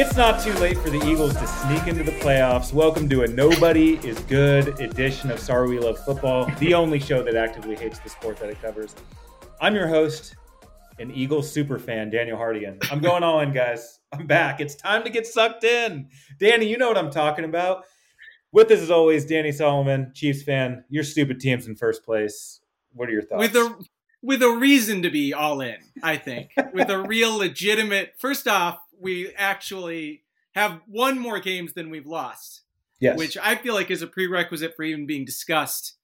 It's not too late for the Eagles to sneak into the playoffs. Welcome to a Nobody is Good edition of Sorry We Love Football, the only show that actively hates the sport that it covers. I'm your host, an Eagles super fan, Daniel Hardigan. I'm going all in, guys. I'm back. It's time to get sucked in. Danny, you know what I'm talking about. With us, as always, Danny Solomon, Chiefs fan. Your stupid team's in first place. What are your thoughts? with a with a reason to be all in. I think with a real legitimate. First off, we actually have won more games than we've lost, yes. which I feel like is a prerequisite for even being discussed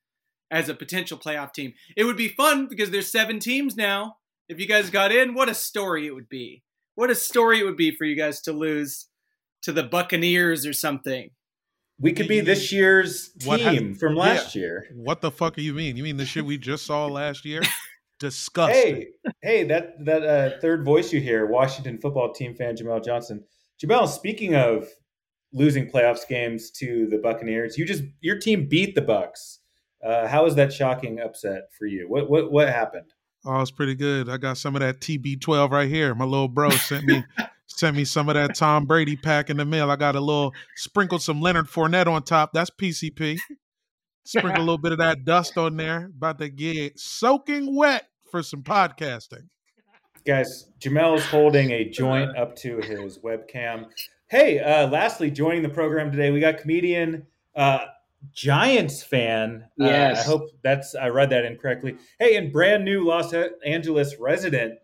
as a potential playoff team. It would be fun because there's seven teams now. If you guys got in, what a story it would be. What a story it would be for you guys to lose to the Buccaneers or something. we could be this year's What team hap- from last yeah. year. What the fuck do you mean? You mean the shit we just saw last year? Disgusting. Hey, hey, that that uh, third voice you hear, Washington football team fan Jamel Johnson. Jamel, speaking of losing playoffs games to the Buccaneers, you just your team beat the Bucks. Uh, how was that shocking upset for you? What what what happened? Oh, it's pretty good. I got some of that TB12 right here. My little bro sent me sent me some of that Tom Brady pack in the mail. I got a little sprinkled some Leonard Fournette on top. That's PCP. Sprinkle a little bit of that dust on there. About to get soaking wet for some podcasting. Guys, Jamel is holding a joint up to his webcam. Hey, uh, lastly, joining the program today, we got comedian, uh, Giants fan. Uh, Yes. I hope that's I read that incorrectly. Hey, and brand new Los Angeles resident,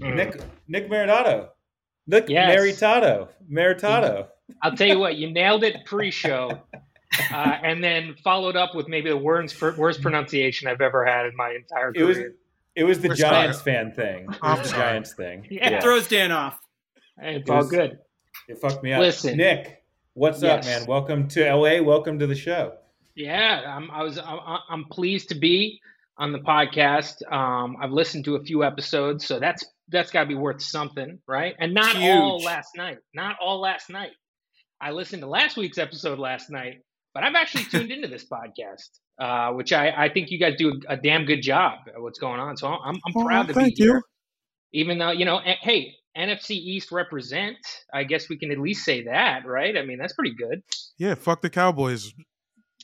Nick Nick Meritato. Nick Yes. Meritato. Meritato. I'll tell you what, you nailed it pre-show, uh, and then followed up with maybe the worst worst pronunciation I've ever had in my entire It was career. it was the We're Giants sorry. fan thing. It was the. Giants thing. Yeah. It throws Dan off. it's it all good. It fucked me up. Listen. Nick, what's up, man? Welcome to LA. Welcome to the show. Yeah, I'm, I was. I'm, I'm pleased to be on the podcast. Um, I've listened to a few episodes, so that's that's got to be worth something, right? And not all last night. Not all last night. I listened to last week's episode last night, but I've actually tuned into this podcast, uh, which I, I think you guys do a, a damn good job at what's going on. So I'm, I'm Oh, proud to be thank here. you. Even though you know, eh, hey, NFC East represent. I guess we can at least say that, right? I mean, that's pretty good. Yeah, fuck the Cowboys.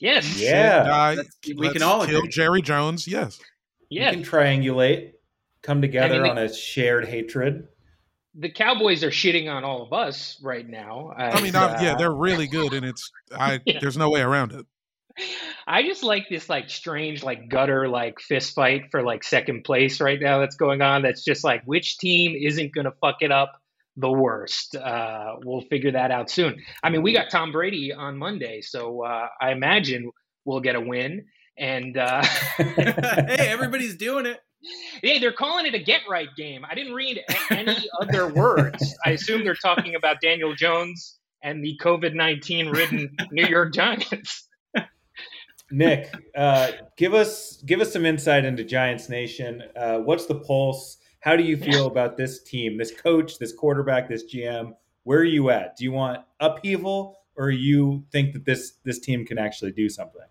Yes. Yeah. Die. We Let's can all kill agree. Jerry Jones. Yes. Yeah. We can triangulate, come together the- on a shared hatred. The Cowboys are shitting on all of us right now. I mean, as, I'm, yeah, uh, they're really good, and it's I. Yeah. There's no way around it. I just like this like strange like gutter like fist fight for like second place right now that's going on. That's just like which team isn't gonna fuck it up the worst. Uh, we'll figure that out soon. I mean, we got Tom Brady on Monday, so uh, I imagine we'll get a win. And uh, hey, everybody's doing it. Hey, they're calling it a get right game. I didn't read any other words. I assume they're talking about Daniel Jones and the COVID nineteen ridden New York Giants. Nick, uh, give us give us some insight into Giants Nation. Uh, what's the pulse? How do you feel about this team, this coach, this quarterback, this GM? Where are you at? Do you want upheaval, or you think that this this team can actually do something?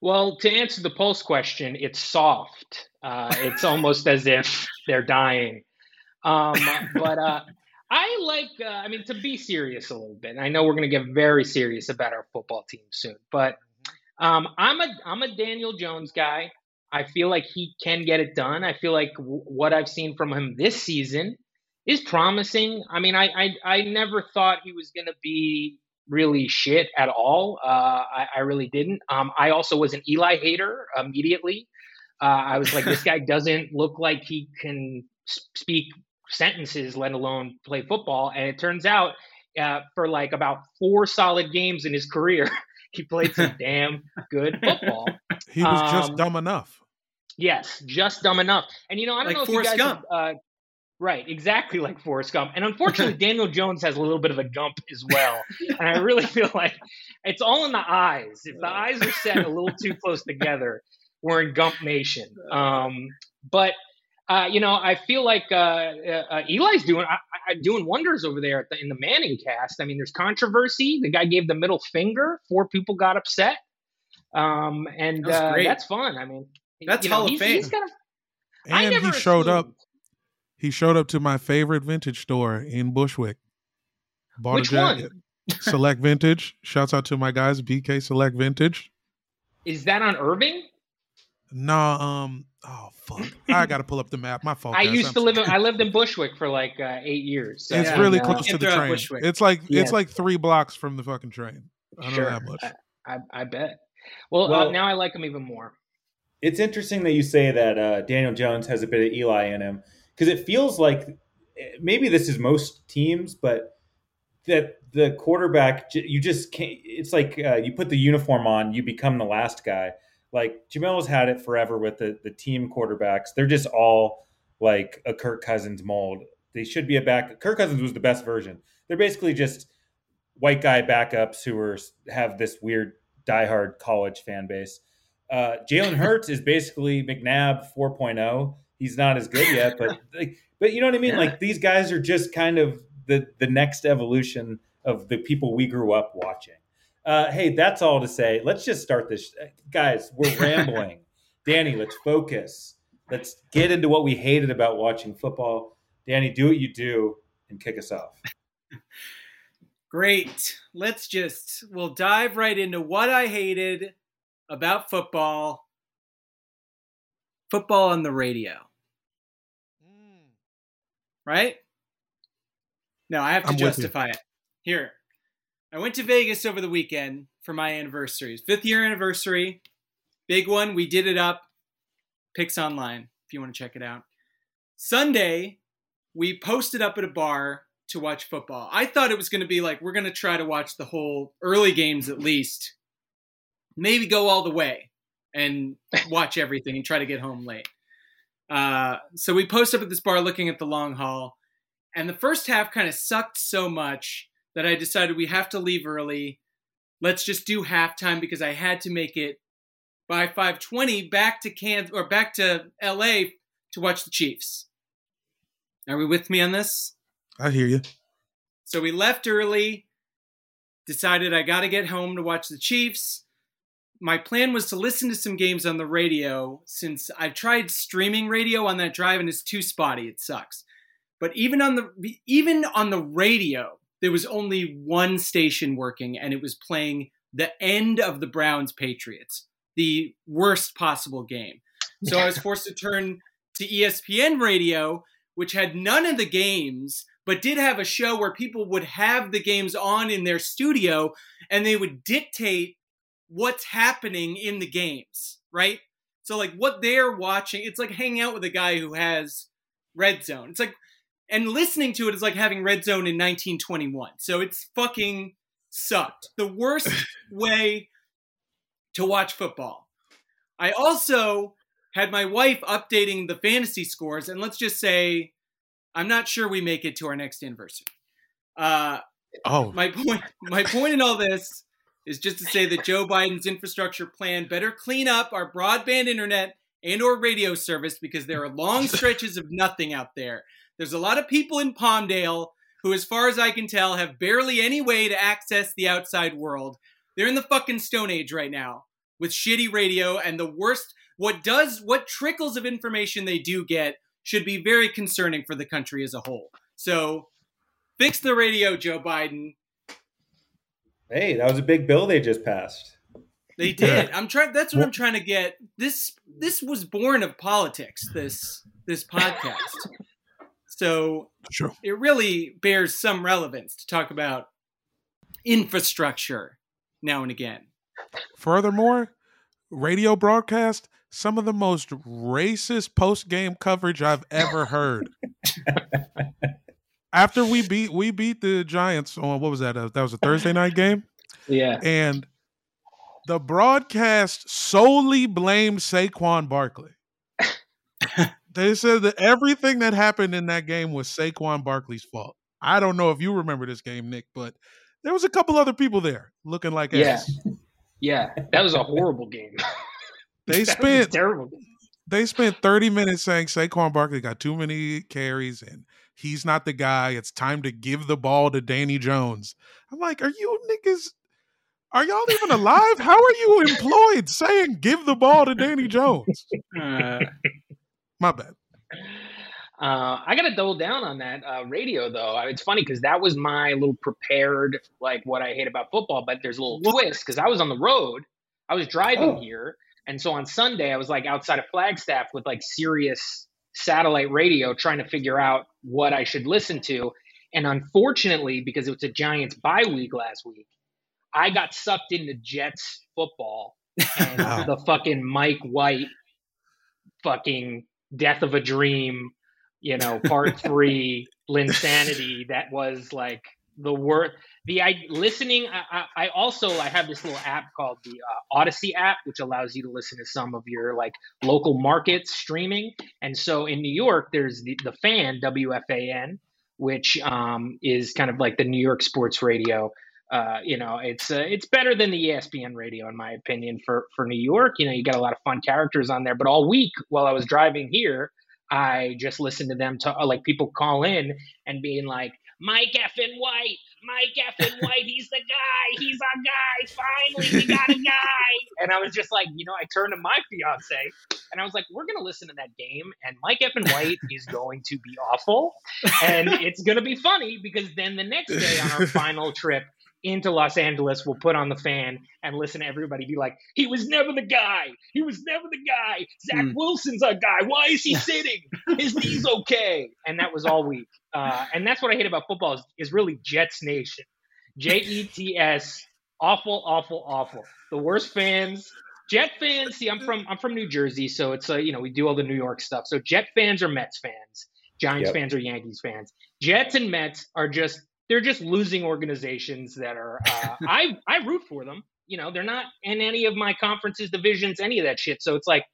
Well, to answer the pulse question, it's soft. Uh, it's almost as if they're dying. Um, but uh, I like, uh, I mean, to be serious a little bit. I know we're going to get very serious about our football team soon, but um, I'm a I'm a Daniel Jones guy. I feel like he can get it done. I feel like w- what I've seen from him this season is promising. I mean, I I, I never thought he was going to be really shit at all. Uh, I, I really didn't. Um, I also was an Eli hater immediately. Uh, I was like, this guy doesn't look like he can speak sentences, let alone play football. And it turns out, uh, for like about four solid games in his career, he played some damn good football. He was just Um, dumb enough. Yes, just dumb enough. And you know, I don't Like know if Forrest you guys Have, uh, right, exactly like Forrest Gump. And unfortunately, Daniel Jones has a little bit of a gump as well. And I really feel like it's all in the eyes. If the eyes are set a little too close together, we're in Gump Nation. Um, but uh, you know, I feel like uh, uh, uh, Eli's doing I, I, doing wonders over there at the, in the Manning cast. I mean, there's controversy. The guy gave the middle finger. Four people got upset, um, and That's uh, that's fun. I mean, That's you know, Hall of he's, Fame. He's got a, I And he showed up. He showed up to my favorite vintage store in Bushwick. Bought Which a jacket. one? Select Vintage. Shouts out to my guys, BK Select Vintage. Is that on Irving? Nah, um, oh fuck, I gotta pull up the map. My fault. I guys. used I'm to live in. I lived in Bushwick for like uh, eight years. so, It's Yeah. really uh, close to the train. Bushwick. It's like Yeah. it's like three blocks from the fucking train. I know Sure. that much. I, I bet. Well, uh, now I like him even more. It's interesting that you say that uh, Daniel Jones has a bit of Eli in him because it feels like eh, maybe this is most teams, but that the quarterback you just can't. It's like uh, you put the uniform on, you become the last guy. Like Jamel's had it forever with the the team quarterbacks. They're just all like a Kirk Cousins mold. They should be a back. Kirk Cousins was the best version. They're basically just white guy backups who are have this weird diehard college fan base. Uh, Jalen Hurts is basically McNabb 4.0. He's not as good yet, but like, but you know what I mean. Yeah. Like these guys are just kind of the the next evolution of the people we grew up watching. Uh, hey, that's all to say. Let's just start this, guys. We're rambling. Danny, let's focus. Let's get into what we hated about watching football. Danny, do what you do and kick us off. Great. Let's just we'll dive right into what I hated about football. Football on the radio. Right? No, I have to I'm justify it. Here. I went to Vegas over the weekend for my anniversary. Fifth year anniversary. Big one. We did it up. Picks online if you want to check it out. Sunday, we posted up at a bar to watch football. I thought it was going to be like we're going to try to watch the whole early games at least, maybe go all the way and watch everything and try to get home late. Uh, so we post up at this bar looking at the long haul, and the first half kind of sucked so much that I decided we have to leave early. Let's just do halftime because I had to make it by 5:20 back to Kansas or back to LA to watch the Chiefs. Are we with me on this? I hear you. So we left early, decided I got to get home to watch the Chiefs. My plan was to listen to some games on the radio since I've tried streaming radio on that drive and it's too spotty. It sucks. But even on the even on the radio, there was only one station working and it was playing the end of the Browns Patriots, the worst possible game. So I was forced to turn to ESPN radio, which had none of the games, but did have a show where people would have the games on in their studio and they would dictate what's happening in the games, right? So like what they're watching, it's like hanging out with a guy who has Red Zone. It's like and listening to it is like having Red Zone in 1921. So it's fucking sucked. The worst way to watch football. I also had my wife updating the fantasy scores, and let's just say I'm not sure we make it to our next anniversary. Uh, Oh, my point my point in all this is just to say that Joe Biden's infrastructure plan better clean up our broadband internet and or radio service because there are long stretches of nothing out there. There's a lot of people in Palmdale who as far as I can tell have barely any way to access the outside world. They're in the fucking stone age right now with shitty radio and the worst what does what trickles of information they do get should be very concerning for the country as a whole. So fix the radio, Joe Biden. Hey, that was a big bill they just passed. They did. I'm trying. That's what I'm trying to get. This this was born of politics. This this podcast. So True. it really bears some relevance to talk about infrastructure now and again. Furthermore, radio broadcast some of the most racist post game coverage I've ever heard. After we beat we beat the Giants on what was that? Uh, that was a Thursday night game, Yeah. and the broadcast solely blamed Saquon Barkley. They said that everything that happened in that game was Saquon Barkley's fault. I don't know if you remember this game, Nick, but there was a couple other people there looking like Yeah. ass. Yeah. That was a horrible game. They That was spent terrible. they spent 30 minutes saying Saquon Barkley got too many carries and he's not the guy. It's time to give the ball to Danny Jones. I'm like, are you niggas are y'all even alive? How are you employed saying give the ball to Danny Jones? Uh, My bad. Uh, I got to double down on that uh, radio though. I- It's funny because that was my little prepared like what I hate about football. But there's a little twist because I was on the road. I was driving Oh. here, and so on Sunday I was like outside of Flagstaff with like serious satellite radio trying to figure out what I should listen to. And unfortunately, because it was a Giants bye week last week, I got sucked into Jets football and Wow. the fucking Mike White fucking death of a dream, you know, part three Linsanity that was like the word the I listening I, I I also I have this little app called the uh, Audacy app which allows you to listen to some of your like local markets streaming. And so in New York there's the, the fan WFAN which um, is kind of like the New York sports radio uh, you know it's uh, it's better than the ESPN radio in my opinion for for New York you know you got a lot of fun characters on there but all week while I was driving here I just listened to them to like people call in and being like Mike effing White, Mike effing White, he's the guy, he's our guy. Finally, we got a guy. And I was just like, you know, I turned to my fiance and I was like, we're gonna listen to that game, and Mike effing White is going to be awful, and it's gonna be funny because then the next day on our final trip into Los Angeles, we'll put on the fan and listen to everybody be like, he was never the guy. He was never the guy. Zach Hmm. Wilson's our guy. Why is he sitting? His knee's okay. And that was all week. Uh, and that's what I hate about football is, is really Jets Nation. J E T S. Awful, awful, awful. The worst fans. Jet fans. See, I'm from I'm from New Jersey, so it's a, you know we do all the New York stuff. So Jet fans are Mets fans. Giants Yep. fans are Yankees fans. Jets and Mets are just they're just losing organizations that are uh, I I root for them. You know, they're not in any of my conferences, divisions, any of that shit. So it's like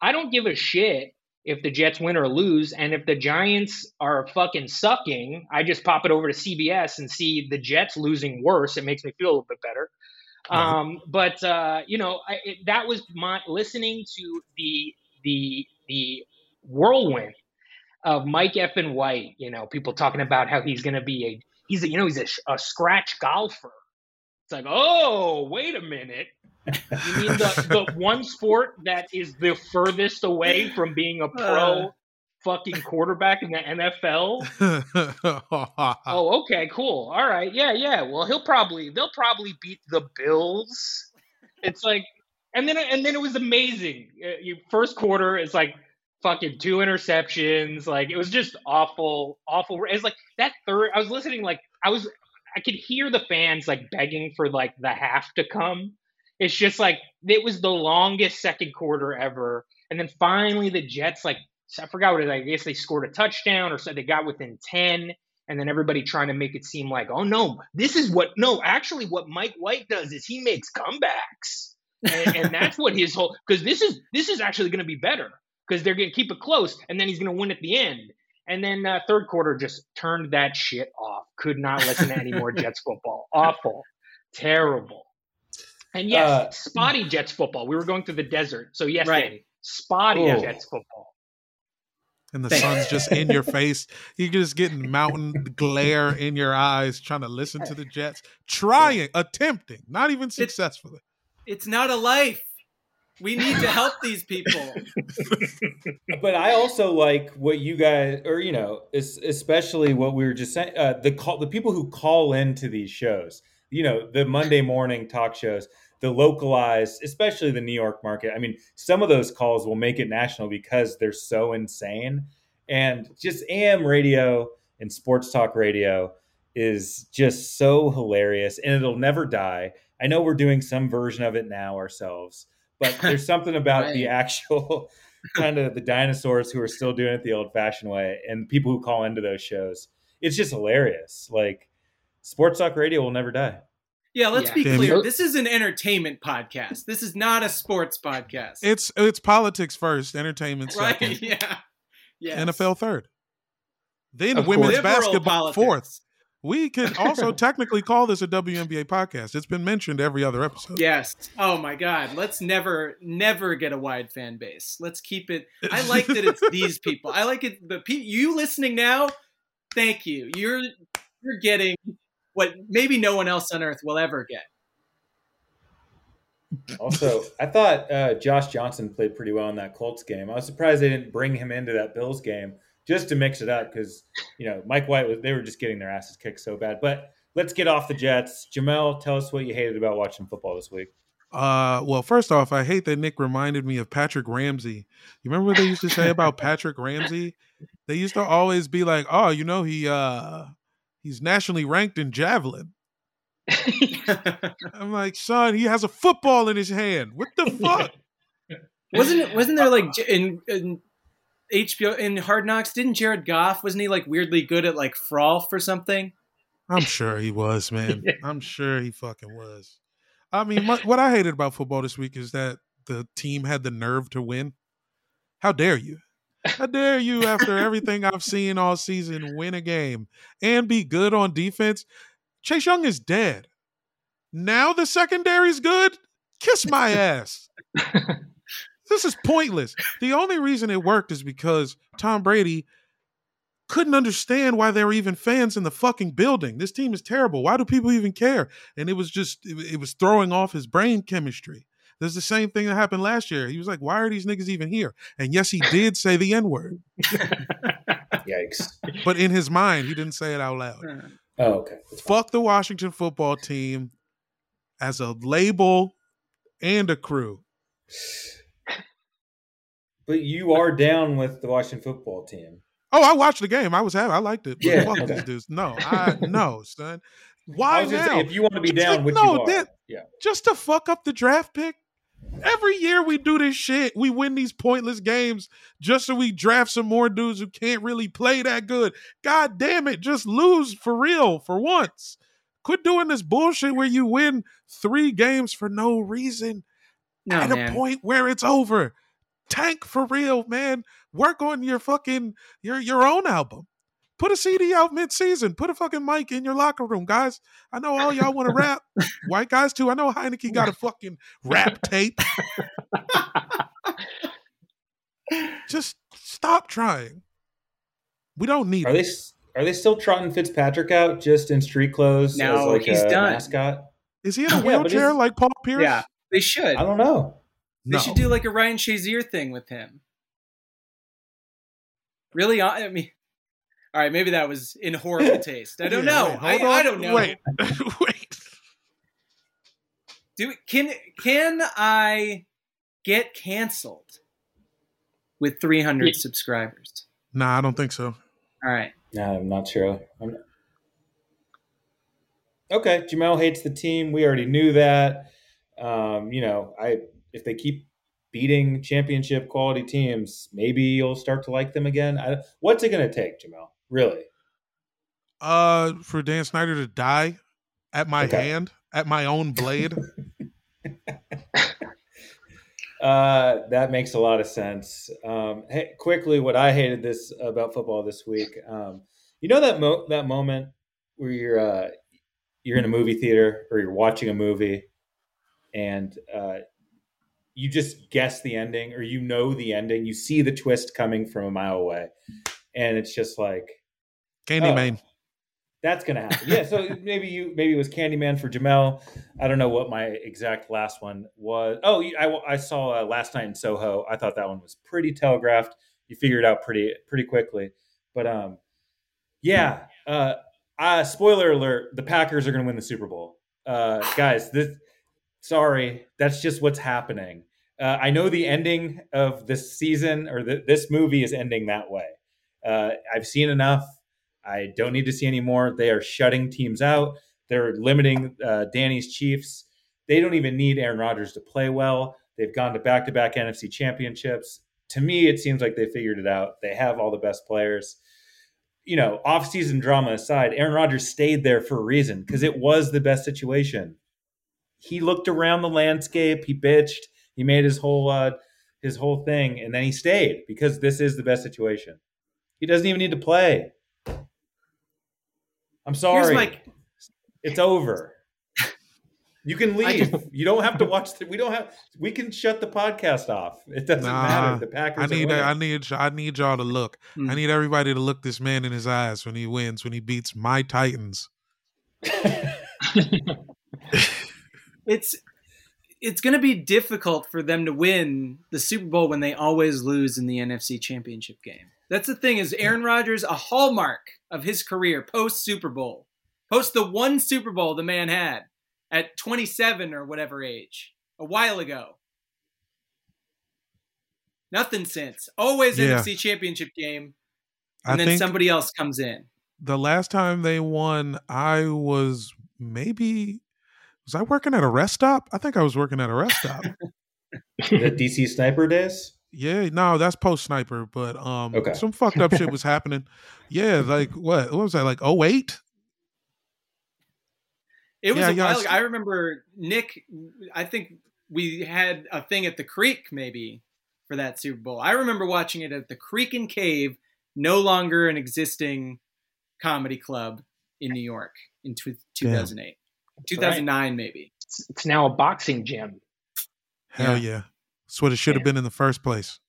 I don't give a shit if the Jets win or lose, and if the Giants are fucking sucking, I just pop it over to CBS and see the Jets losing worse. It makes me feel a little bit better. Um, but uh, you know, I, it, that was my listening to the the the whirlwind of Mike Effin White. You know, people talking about how he's going to be a he's a, you know he's a, a scratch golfer. It's like, oh, wait a minute. You mean the, the one sport that is the furthest away from being a pro Uh. fucking quarterback in the NFL? Oh, okay, cool. All right, yeah, yeah. Well, he'll probably they'll probably beat the Bills. It's like, and then and then it was amazing. Uh, You first quarter, it's like fucking two interceptions. Like it was just awful, awful. It's like that third. I was listening, like I was, I could hear the fans like begging for like the half to come. It's just like it was the longest second quarter ever, and then finally the Jets like I forgot what it. I guess they scored a touchdown or so they got within ten and then everybody trying to make it seem like, oh no, this is what no, actually what Mike White does is he makes comebacks. And, and that's what his whole because this is this is actually going to be better because they're going to keep it close and then he's going to win at the end. And then uh, third quarter just turned that shit off. Could not listen to any more Jets football. Awful, terrible. And yes, Uh, spotty Jets football. We were going through the desert, so yes, Right. Danny, spotty Oh. Jets football. and the Thank- sun's just in your face. You're just getting mountain glare in your eyes, trying to listen to the Jets, trying, attempting, not even successfully. it's not a life. We need to help these people. but I also like what you guys, or you know, especially what we were just saying. Uh, the call, the people who call into these shows, you know, the Monday morning talk shows, the localized, especially the New York market. I mean, some of those calls will make it national because they're so insane, And just AM radio and sports talk radio is just so hilarious and it'll never die. I know we're doing some version of it now ourselves, but there's something about the actual kind of the dinosaurs who are still doing it the old fashioned way and people who call into those shows. It's just hilarious. Like sports talk radio will never die. Yeah, let's Yeah. be Damn, clear. This is an entertainment podcast. This is not a sports podcast. It's it's politics first, entertainment right. second, Yeah. Yes. NFL third. Then Of women's Liberal basketball fourth. We could also technically call this a WNBA podcast. It's been mentioned every other episode. Yes. Oh my God. Let's never, never get a wide fan base. Let's keep it. I like that it's these people. I like it. The pe- you listening now. Thank you. You're you're getting what maybe no one else on earth will ever get. Also, I thought uh, Josh Johnson played pretty well in that Colts game. I was surprised they didn't bring him into that Bills game just to mix it up because you know Mike White was they were just getting their asses kicked so bad. But let's get off the Jets. Jamel, tell us what you hated about watching football this week. Uh, well, first off, I hate that Nick reminded me of Patrick Ramsey. You remember what they used to say about Patrick Ramsey? They used to always be like, "Oh, you know, he uh he's nationally ranked in javelin." I'm like, son, he has a football in his hand. What the fuck? wasn't it? Wasn't there like in, in HBO in Hard Knocks? Didn't Jared Goff? Wasn't he like weirdly good at like frolf or something? I'm sure he was, man. I'm sure he fucking was. I mean, my, what I hated about football this week is that the team had the nerve to win. How dare you? How dare you, after everything I've seen all season, win a game and be good on defense? Chase Young is dead. Now the secondary's good? Kiss my ass. This is pointless. The only reason it worked is because Tom Brady couldn't understand why there were even fans in the fucking building. This team is terrible. Why do people even care? And it was just, it, it was throwing off his brain chemistry. There's the same thing that happened last year. He was like, why are these niggas even here? And yes, he did say the N word, Yikes! but in his mind, he didn't say it out loud. Hmm. Oh, okay. Fuck the Washington football team as a label and a crew. But you are down with the Washington football team. Oh, I watched the game. I was happy. I liked it. But Yeah, fuck okay. these dudes. No, I no, son. Why I was now? say, if you want to be Just down, like, which no, you are. that- yeah. just to fuck up the draft pick. Every year we do this shit. We win these pointless games just so we draft some more dudes who can't really play that good. God damn it, just lose for real for once. Quit doing this bullshit where you win three games for no reason No at man. a point where it's over. Tank for real, man. Work on your fucking your your own album. Put a CD out mid-season. Put a fucking mic in your locker room, guys. I know all y'all want to rap. White guys too. I know Heinicke got a fucking rap tape. Just stop trying. We don't need Are it. they are they still trotting Fitzpatrick out just in street clothes No, as like he's a done. mascot? Is he in a wheelchair is- like Paul Pierce? Yeah, they should. I don't know. They No. should do like a Ryan Shazier thing with him. Really? I I mean, all right, maybe that was in horrible taste. I don't Yeah, know. wait, I, I don't know. Wait, wait. Do can can I get canceled with 300 Yeah. subscribers? Nah, I don't think so. All right. No, I'm not sure. I'm... Okay, Jamel hates the team. We already knew that. Um, you know, I if they keep beating championship quality teams, maybe you'll start to like them again. I, what's it going to take, Jamel? Really? Uh, for Dan Snyder to die at my Okay. hand, at my own blade. Uh, that makes a lot of sense. Um, hey, quickly, what I hated this about football this week. Um, you know that mo- that moment where you're uh, you're in a movie theater or you're watching a movie, and uh, you just guess the ending or you know the ending. You see the twist coming from a mile away, and it's just like Candyman. that's gonna happen. Yeah, so maybe you maybe it was Candyman for Jamel. I don't know what my exact last one was. Oh, I, I saw uh, last night in Soho. I thought that one was pretty telegraphed. You figured it out pretty pretty quickly. But um, yeah. Uh, uh, spoiler alert: the Packers are gonna win the Super Bowl. Uh, guys, this sorry, that's just what's happening. Uh, I know the ending of this season or th- this movie is ending that way. Uh, I've seen enough. I don't need to see any more. They are shutting teams out. They're limiting uh, Danny's Chiefs. They don't even need Aaron Rodgers to play well. They've gone to back to back NFC championships. To me, it seems like they figured it out. They have all the best players. You know, offseason drama aside, Aaron Rodgers stayed there for a reason because it was the best situation. He looked around the landscape, he bitched, he made his whole uh, his whole thing, and then he stayed because this is the best situation. He doesn't even need to play. I'm sorry. my- It's over. You can I leave. You don't have to watch. The, we don't have. We can shut the podcast off. It doesn't Nah, matter. The Packers. I need winning. I need I need y'all to look. Hmm. I need everybody to look this man in his eyes when he wins, when he beats my Titans. it's it's going to be difficult for them to win the Super Bowl when they always lose in the NFC Championship game. That's the thing is Aaron Rodgers a hallmark of his career post Super Bowl. Post the one Super Bowl the man had at 27 or whatever age a while ago. Nothing since. Always Yeah. NFC Championship game I and then somebody else comes in. the last time they won, I was maybe was I working at a rest stop? I think I was working at a rest stop. the DC sniper days. yeah, no, that's post sniper, but um Okay. some fucked up shit was happening. Yeah, like what? What was that? Like 08? It was Yeah, a yeah, I while ago. s- I remember Nick. I think we had a thing at the Creek maybe for that Super Bowl. I remember watching it at the Creek and Cave, no longer an existing comedy club in New York in tw 2008, 2009 maybe. It's, it's now a boxing gym. Hell yeah. That's what it should have been in the first place.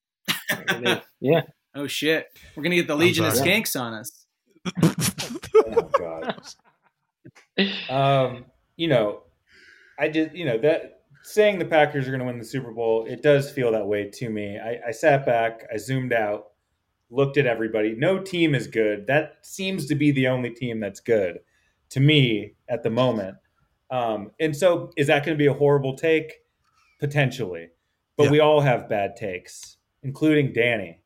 Yeah. Oh shit, we're gonna get the Legion of. Skanks on us. Oh God. um, you know, I just you know that saying the Packers are going to win the Super Bowl, it does feel that way to me. I, I sat back, I zoomed out, looked at everybody. No team is good. That seems to be the only team that's good to me at the moment. Um, and so, is that going to be a horrible take? Potentially, but Yeah. we all have bad takes, including Danny.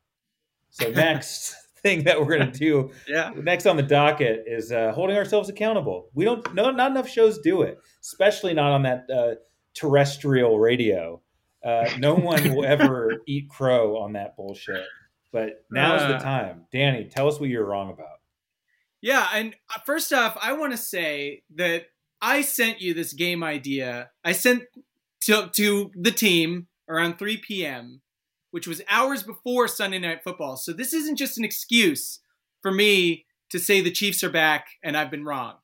So next thing that we're going to do Yeah, next on the docket is uh, holding ourselves accountable. We don't no not enough shows do it, especially not on that uh, terrestrial radio. Uh, no one will ever eat crow on that bullshit. But now's the Uh. time. Danny, tell us what you're wrong about. Yeah, and uh, first off, I want to say that I sent you this game idea. I sent to to the team around 3 p.m., which was hours before Sunday Night Football. So this isn't just an excuse for me to say the Chiefs are back and I've been wrong.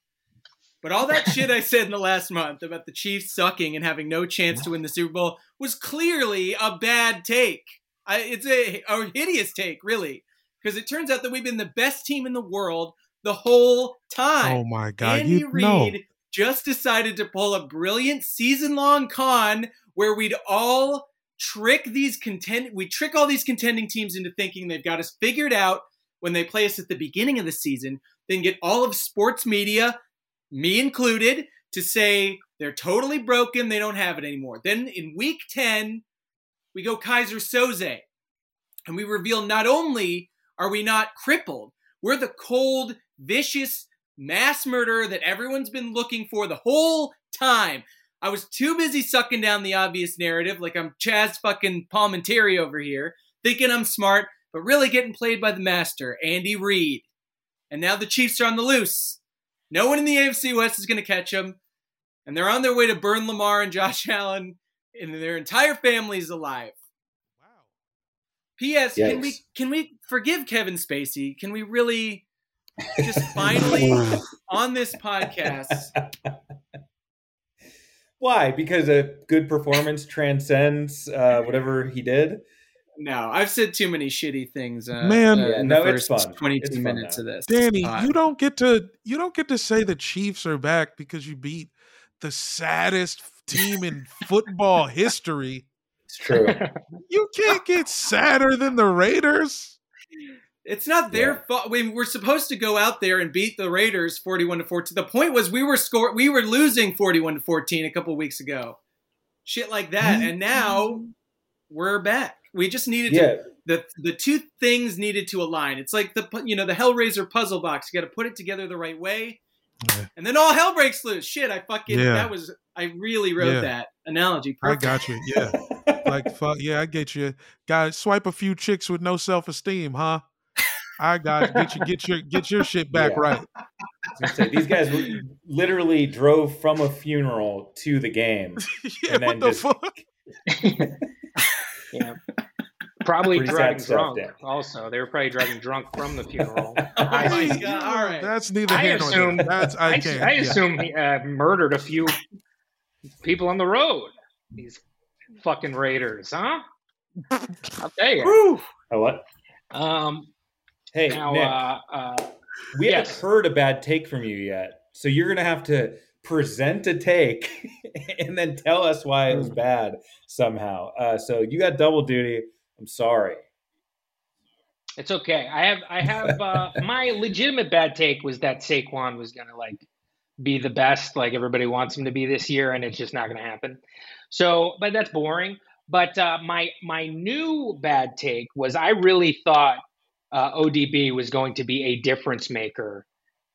But all that shit I said in the last month about the Chiefs sucking and having no chance to win the Super Bowl was clearly a bad take. I, it's a, a hideous take, really, because it turns out that we've been the best team in the world the whole time. oh my god, Andy you know. Just decided to pull a brilliant season-long con where we'd all trick these contend we trick all these contending teams into thinking they've got us figured out when they play us at the beginning of the season, then get all of sports media, me included, to say they're totally broken, they don't have it anymore. Then in week 10, we go Keyser Söze and we reveal not only are we not crippled, we're the cold, vicious mass murderer that everyone's been looking for the whole time. I was too busy sucking down the obvious narrative, like I'm Chaz fucking Palminteri over here, thinking I'm smart, but really getting played by the master, Andy Reid. And now the Chiefs are on the loose. No one in the AFC West is going to catch them, and they're on their way to burn Lamar and Josh Allen, and their entire family's alive. Wow. P.S. Can we can we forgive Kevin Spacey? Can we really just finally on this podcast? Why? Because a good performance transcends uh, whatever he did. No, I've said too many shitty things. Uh, Man. uh, no, it's fun. twenty-two It's fun minutes now. of this. Danny, pod. you don't get to you don't get to say the Chiefs are back because you beat the saddest team in football history. It's true. You can't get sadder than the Raiders. It's not their Yeah. fault. We were supposed to go out there and beat the Raiders forty-one to fourteen. The point was we were score we were losing forty-one to fourteen a couple weeks ago. Shit like that, and now we're back. We just needed to the the two things needed to align. It's like the you know the Hellraiser puzzle box. You got to put it together the right way, Yeah. and then all hell breaks loose. Shit, I fucking Yeah. that was I really wrote Yeah. that analogy. I got you. Yeah. like fuck yeah, I get you. Got swipe a few chicks with no self esteem, huh? I got get you get your get your shit back Yeah. right. I was gonna say, these guys literally drove from a funeral to the game. yeah, And then what the just- fuck? Yeah. Probably Pretty sad driving stuff drunk. there. Also, they were probably driving drunk from the funeral. Oh my god! All right. That's neither I here nor assume- there. That's I I, can't. I yeah. assume he uh, murdered a few people on the road. These fucking raiders, huh? I'll tell you. Oh, what? Um, Hey, now, Nick, uh, uh, we yes. haven't heard a bad take from you yet. So you're going to have to present a take and then tell us why it was Hmm. bad somehow. Uh, so you got double duty. I'm sorry. it's okay. I have, I have. Uh, my legitimate bad take was that Saquon was gonna like be the best, like everybody wants him to be this year, and it's just not gonna happen. So, but that's boring. But uh, my my new bad take was I really thought uh, ODB was going to be a difference maker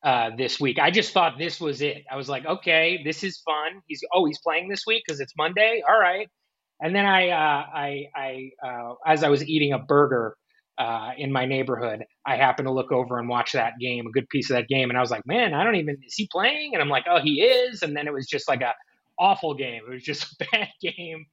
uh, this week. I just thought this was it. I was like, okay, this is fun. He's oh, he's playing this week because it's Monday. All right. And then I, uh, I, I, uh, as I was eating a burger uh, in my neighborhood, I happened to look over and watch that game, a good piece of that game, and I was like, man, I don't even is he playing? And I'm like, oh, he is. And then it was just like a awful game. It was just a bad game.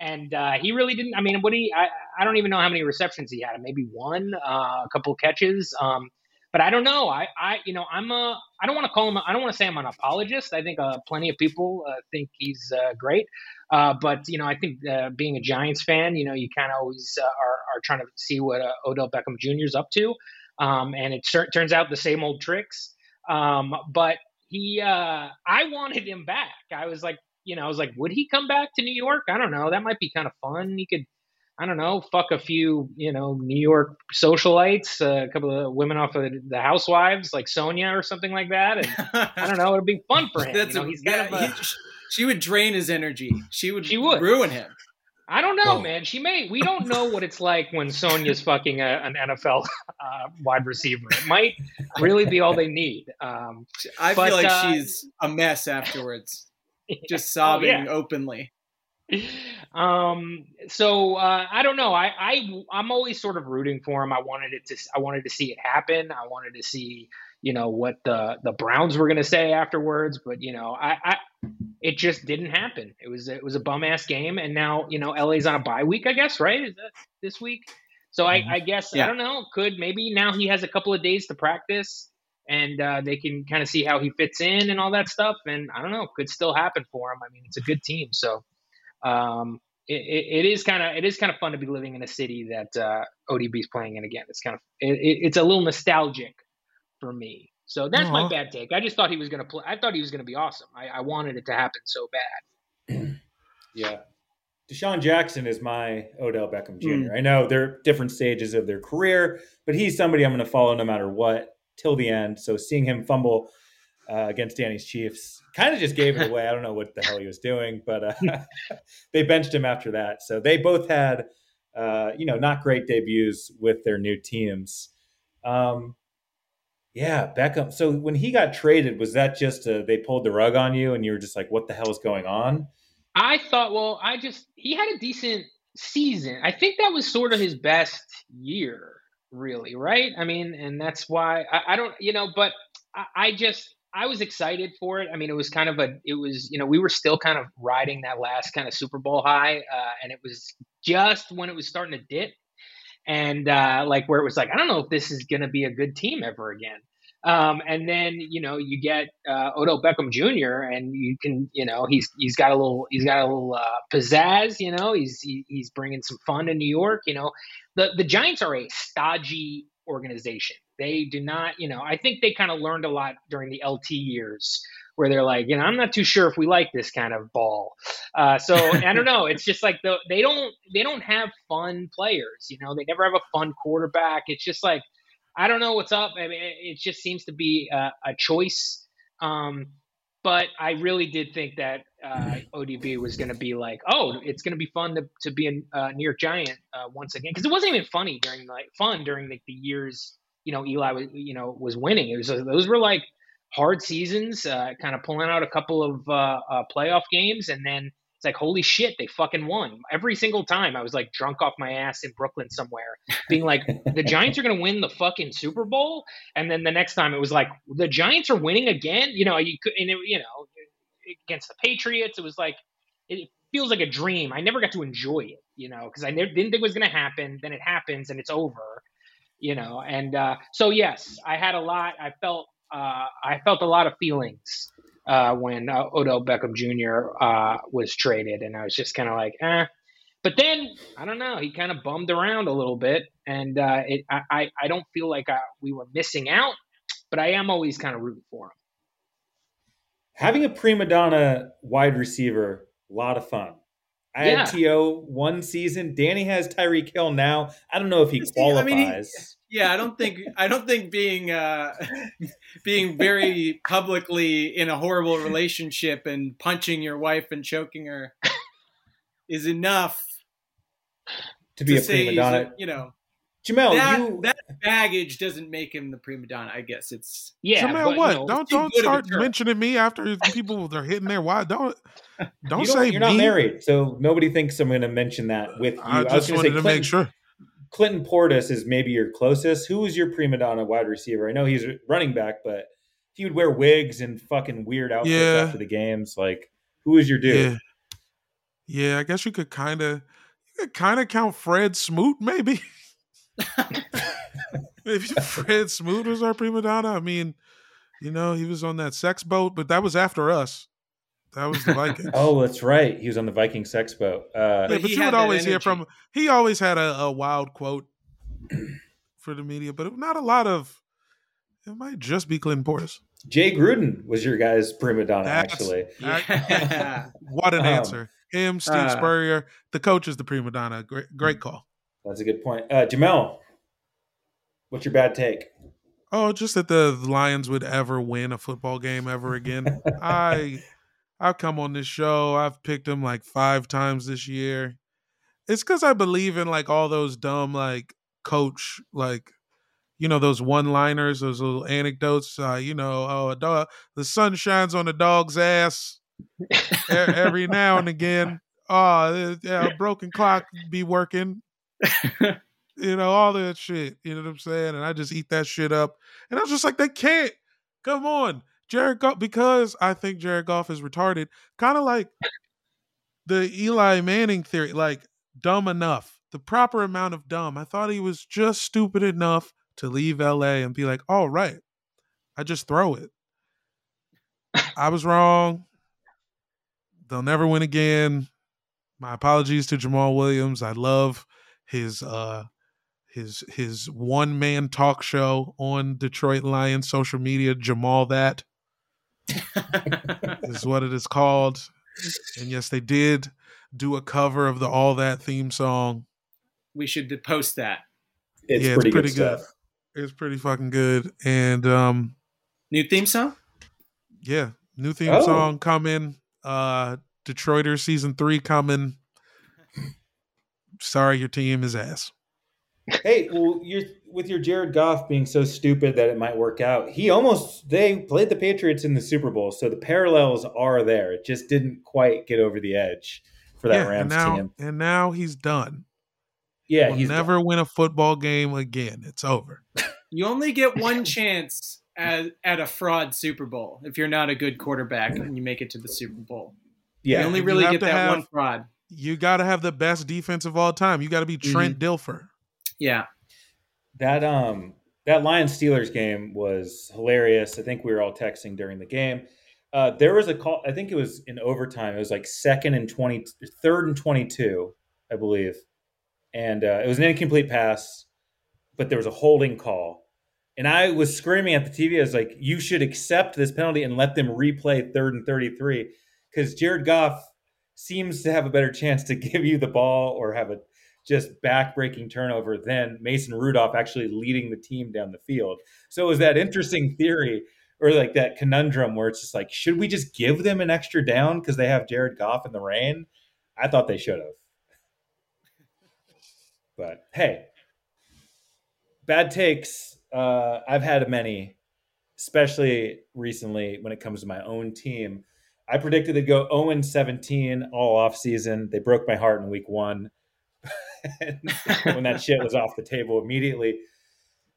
And uh, he really didn't. I mean, what he? I, I don't even know how many receptions he had. Maybe one, uh, a couple catches. Um, but I don't know. I, I, you know, I'm a. I don't want to call him. I don't want to say I'm an apologist. I think uh, plenty of people uh, think he's uh, great. Uh, but you know, I think being a Giants fan, you know, you kind of always are are trying to see what Odell Beckham Jr. is up to, um, and it cer- turns out the same old tricks. Um, but he, uh, I wanted him back. I was like, you know, I was like, would he come back to New York? I don't know. That might be kind of fun. He could. I don't know, fuck a few, you know, New York socialites, uh, a couple of women off of the Housewives, like Sonja or something like that, and I don't know, it'd be fun for him. That's you know, a, he's kind yeah, of a, he- she would drain his energy. She would. She would. ruin him. I don't know, Well- man. She may. We don't know what it's like when Sonja's fucking a, an NFL uh, wide receiver. It might really be all they need. Um, I But, feel like uh, she's a mess afterwards, just Oh, sobbing yeah. openly. um, so uh, I don't know. I, I I'm always sort of rooting for him. I wanted it to. I wanted to see it happen. I wanted to see you know what the the Browns were going to say afterwards. But you know, I, I it just didn't happen. It was it was a bum ass game, and now you know LA's on a bye week. I guess right is that this week. So I, I guess Yeah. I don't know. Could maybe now he has a couple of days to practice. And uh, they can kind of see how he fits in and all that stuff. And I don't know, could still happen for him. I mean, it's a good team, so um, it, it, it is kind of it is kind of fun to be living in a city that uh, ODB is playing in again. It's kind of it, it- it's a little nostalgic for me. So that's my bad take. I just thought he was going to play. I thought he was going to be awesome. I, I wanted it to happen so bad. Yeah. DeSean Jackson is my Odell Beckham Jr. Mm. I know they're different stages of their career, but he's somebody I'm going to follow no matter what till the end. So seeing him fumble uh, against Danny's Chiefs kind of just gave it away. I don't know what the hell he was doing, but uh, they benched him after that. So they both had, uh, you know, not great debuts with their new teams. Um, yeah, Beckham. So when he got traded, was that just uh they pulled the rug on you and you were just like, what the hell is going on? I thought, well, I just he had a decent season. I think that was sort of his best year, really, right? I mean, and that's why I, I don't, you know, but I, I just I was excited for it. I mean, it was kind of a, it was, you know, we were still kind of riding that last kind of Super Bowl high, uh, and it was just when it was starting to dip, and uh, like where it was like, I don't know if this is going to be a good team ever again. Um, and then you know you get uh, Odell Beckham Jr. and you can you know he's he's got a little he's got a little uh, pizzazz. You know he's he, he's bringing some fun to New York. You know the the Giants are a stodgy organization. They do not you know I think they kind of learned a lot during the LT years where they're like you know I'm not too sure if we like this kind of ball. Uh, so I don't know. It's just like the, they don't they don't have fun players. You know they never have a fun quarterback. It's just like I don't know what's up. I mean, it just seems to be a, a choice. Um, but I really did think that uh, ODB was going to be like, oh, it's going to be fun to, to be a uh, New York Giant uh, once again because it wasn't even funny during like fun during like the years you know Eli was you know was winning. It was those were like hard seasons, uh, kind of pulling out a couple of uh, uh, playoff games, and then it's like holy shit, they fucking won every single time. I was like drunk off my ass in Brooklyn somewhere, being like, the Giants are going to win the fucking Super Bowl, and then the next time it was like the Giants are winning again. You know, you could, and it, you know against the Patriots. It was like it feels like a dream. I never got to enjoy it, you know, because I never, didn't think it was going to happen. Then it happens and it's over, you know. And uh, so yes, I had a lot. I felt uh, I felt a lot of feelings uh, when uh, Odell Beckham Jr. Uh, was traded, and I was just kind of like, eh. But then I don't know. He kind of bummed around a little bit, and uh, it, I, I I don't feel like I, we were missing out, but I am always kind of rooting for him having a prima donna wide receiver, a lot of fun. I Yeah. had To one season. Danny has Tyreek Hill now. I don't know if he See, I qualifies. mean, he- Yeah, I don't think I don't think being uh, being very publicly in a horrible relationship and punching your wife and choking her is enough to be to a say prima donna. you know Jamel, that you that baggage doesn't make him the prima donna. I guess it's Yeah, Jamel, but, you what? know, don't don't good of a start mentioning me after people are hitting their why. Don't don't you say you're not married, so nobody thinks I'm going to mention that with you. I was just gonna wanted say to Clinton, make sure. Clinton Portis is maybe your closest. Who is your prima donna wide receiver? I know he's running back, but he would wear wigs and fucking weird outfits Yeah. after the games. Like, who is your dude? Yeah, yeah. I guess you could kind of you could kind of count Fred Smoot, maybe. Maybe Fred Smoot was our prima donna. I mean, you know, he was on that sex boat, but that was after us. That was the Vikings. Oh, that's right. He was on the Viking sex boat. Uh, yeah, But but you had would that always hear from. He always had a, a wild quote for the media, but not a lot of. It might just be Clinton Portis. Jay Gruden was your guy's prima donna, That's- actually. yeah. What an Um, answer! Him, Steve uh, Spurrier, the coach is the prima donna. Great, great call. That's a good point. Uh, Jamel, what's your bad take? Oh, just that the Lions would ever win a football game ever again. I I've come on this show. I've picked them like five times this year. It's because I believe in like all those dumb like coach like you know those one liners, those little anecdotes. Uh, you know, oh, dog, the sun shines on the dog's ass every now and again. Oh, yeah, a broken clock be working. you know, all that shit. You know what I'm saying? And I just eat that shit up. And I was just like, they can't. Come on. Jared Goff, because I think Jared Goff is retarded, kind of like the Eli Manning theory, like dumb enough, the proper amount of dumb. I thought he was just stupid enough to leave LA and be like, all right, I just throw it. I was wrong. They'll never win again. My apologies to Jamaal Williams. I love his uh his his one man talk show on Detroit Lions social media. Jamal that is what it is called. And yes, they did do a cover of the All That theme song. we should post that It's, Yeah, it's pretty, pretty good, good. stuff. It's pretty fucking good. And um new theme song. yeah, new theme Oh. song coming. Uh Detroiter season three coming. Sorry, your team is ass. Hey, well, you're with your Jared Goff being so stupid that it might work out. He almost they played the Patriots in the Super Bowl, so the parallels are there. It just didn't quite get over the edge for that yeah, and Rams now team. and now he's done. Yeah, Will he's never win a football game again. It's over. You only get one chance at, at a fraud Super Bowl if you're not a good quarterback and you make it to the Super Bowl. Yeah, you only really have get that have- one fraud. You got to have the best defense of all time. You got to be Trent mm-hmm. Dilfer. Yeah. That um that Lions Steelers game was hilarious. I think we were all texting during the game. Uh, there was a call. I think it was in overtime. It was like second and twenty, third and twenty-two, I believe, and uh, it was an incomplete pass, but there was a holding call, and I was screaming at the TV. I was like, "You should accept this penalty and let them replay third and thirty-three, because Jared Goff seems to have a better chance to give you the ball or have a just back-breaking turnover than Mason Rudolph actually leading the team down the field. So it was that interesting theory or like that conundrum where it's just like, should we just give them an extra down because they have Jared Goff in the rain? I thought they should have. But hey, bad takes. Uh, I've had many, especially recently when it comes to my own team. I predicted they'd go 0 17 all off season. They broke my heart in week one when that shit was off the table immediately.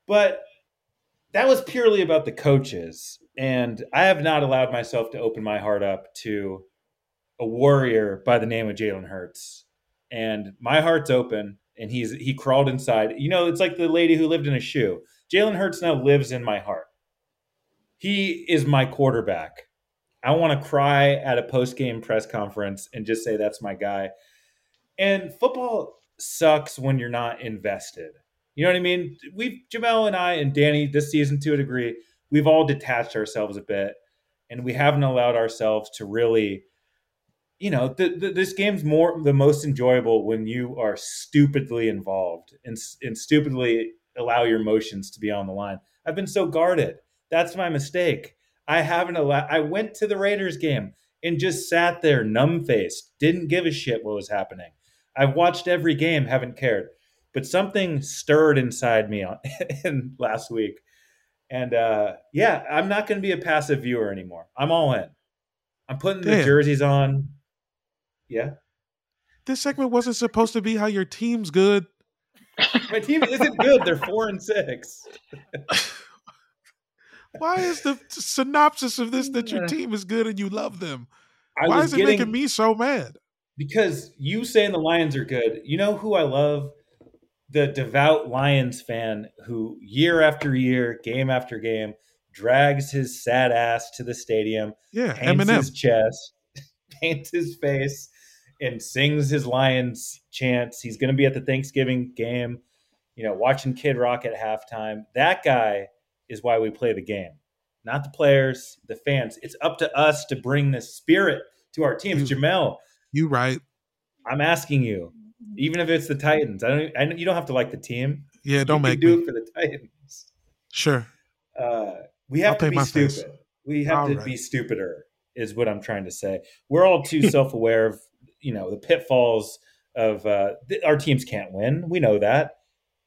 But that was purely about the coaches. And I have not allowed myself to open my heart up to a warrior by the name of Jalen Hurts. And my heart's open and he's he crawled inside. You know, it's like the lady who lived in a shoe. Jalen Hurts now lives in my heart. He is my quarterback. I want to cry at a post game press conference and just say that's my guy. And football sucks when you're not invested. You know what I mean? We've Jamel and I and Danny this season to a degree, we've all detached ourselves a bit, and we haven't allowed ourselves to really, you know, the, the, this game's more the most enjoyable when you are stupidly involved and and stupidly allow your emotions to be on the line. I've been so guarded. That's my mistake. I haven't allowed. I went to the Raiders game and just sat there numb faced, didn't give a shit what was happening. I've watched every game, haven't cared but something stirred inside me on, in last week. And uh, yeah, I'm not going to be a passive viewer anymore. I'm all in. I'm putting the jerseys on. Yeah. This segment wasn't supposed to be how your team's good. My team isn't good. They're four and six. Why is the synopsis of this that your team is good and you love them? I Why is it getting making me so mad? Because you saying the Lions are good. You know who I love? The devout Lions fan who year after year, game after game, drags his sad ass to the stadium, Yeah, paints Eminem. his chest, paints his face, and sings his Lions chants. He's going to be at the Thanksgiving game, you know, watching Kid Rock at halftime. That guy is why we play the game, not the players, the fans. It's up to us to bring the spirit to our teams. Jamel, You right. I'm asking you, even if it's the Titans, I don't. I know you don't have to like the team. Yeah, don't you make can do me. it for the Titans. Sure. Uh, we I'll have to be my stupid. face. We have All to right. be stupider, is what I'm trying to say. We're all too self-aware of you know the pitfalls of uh, th- our teams can't win. We know that,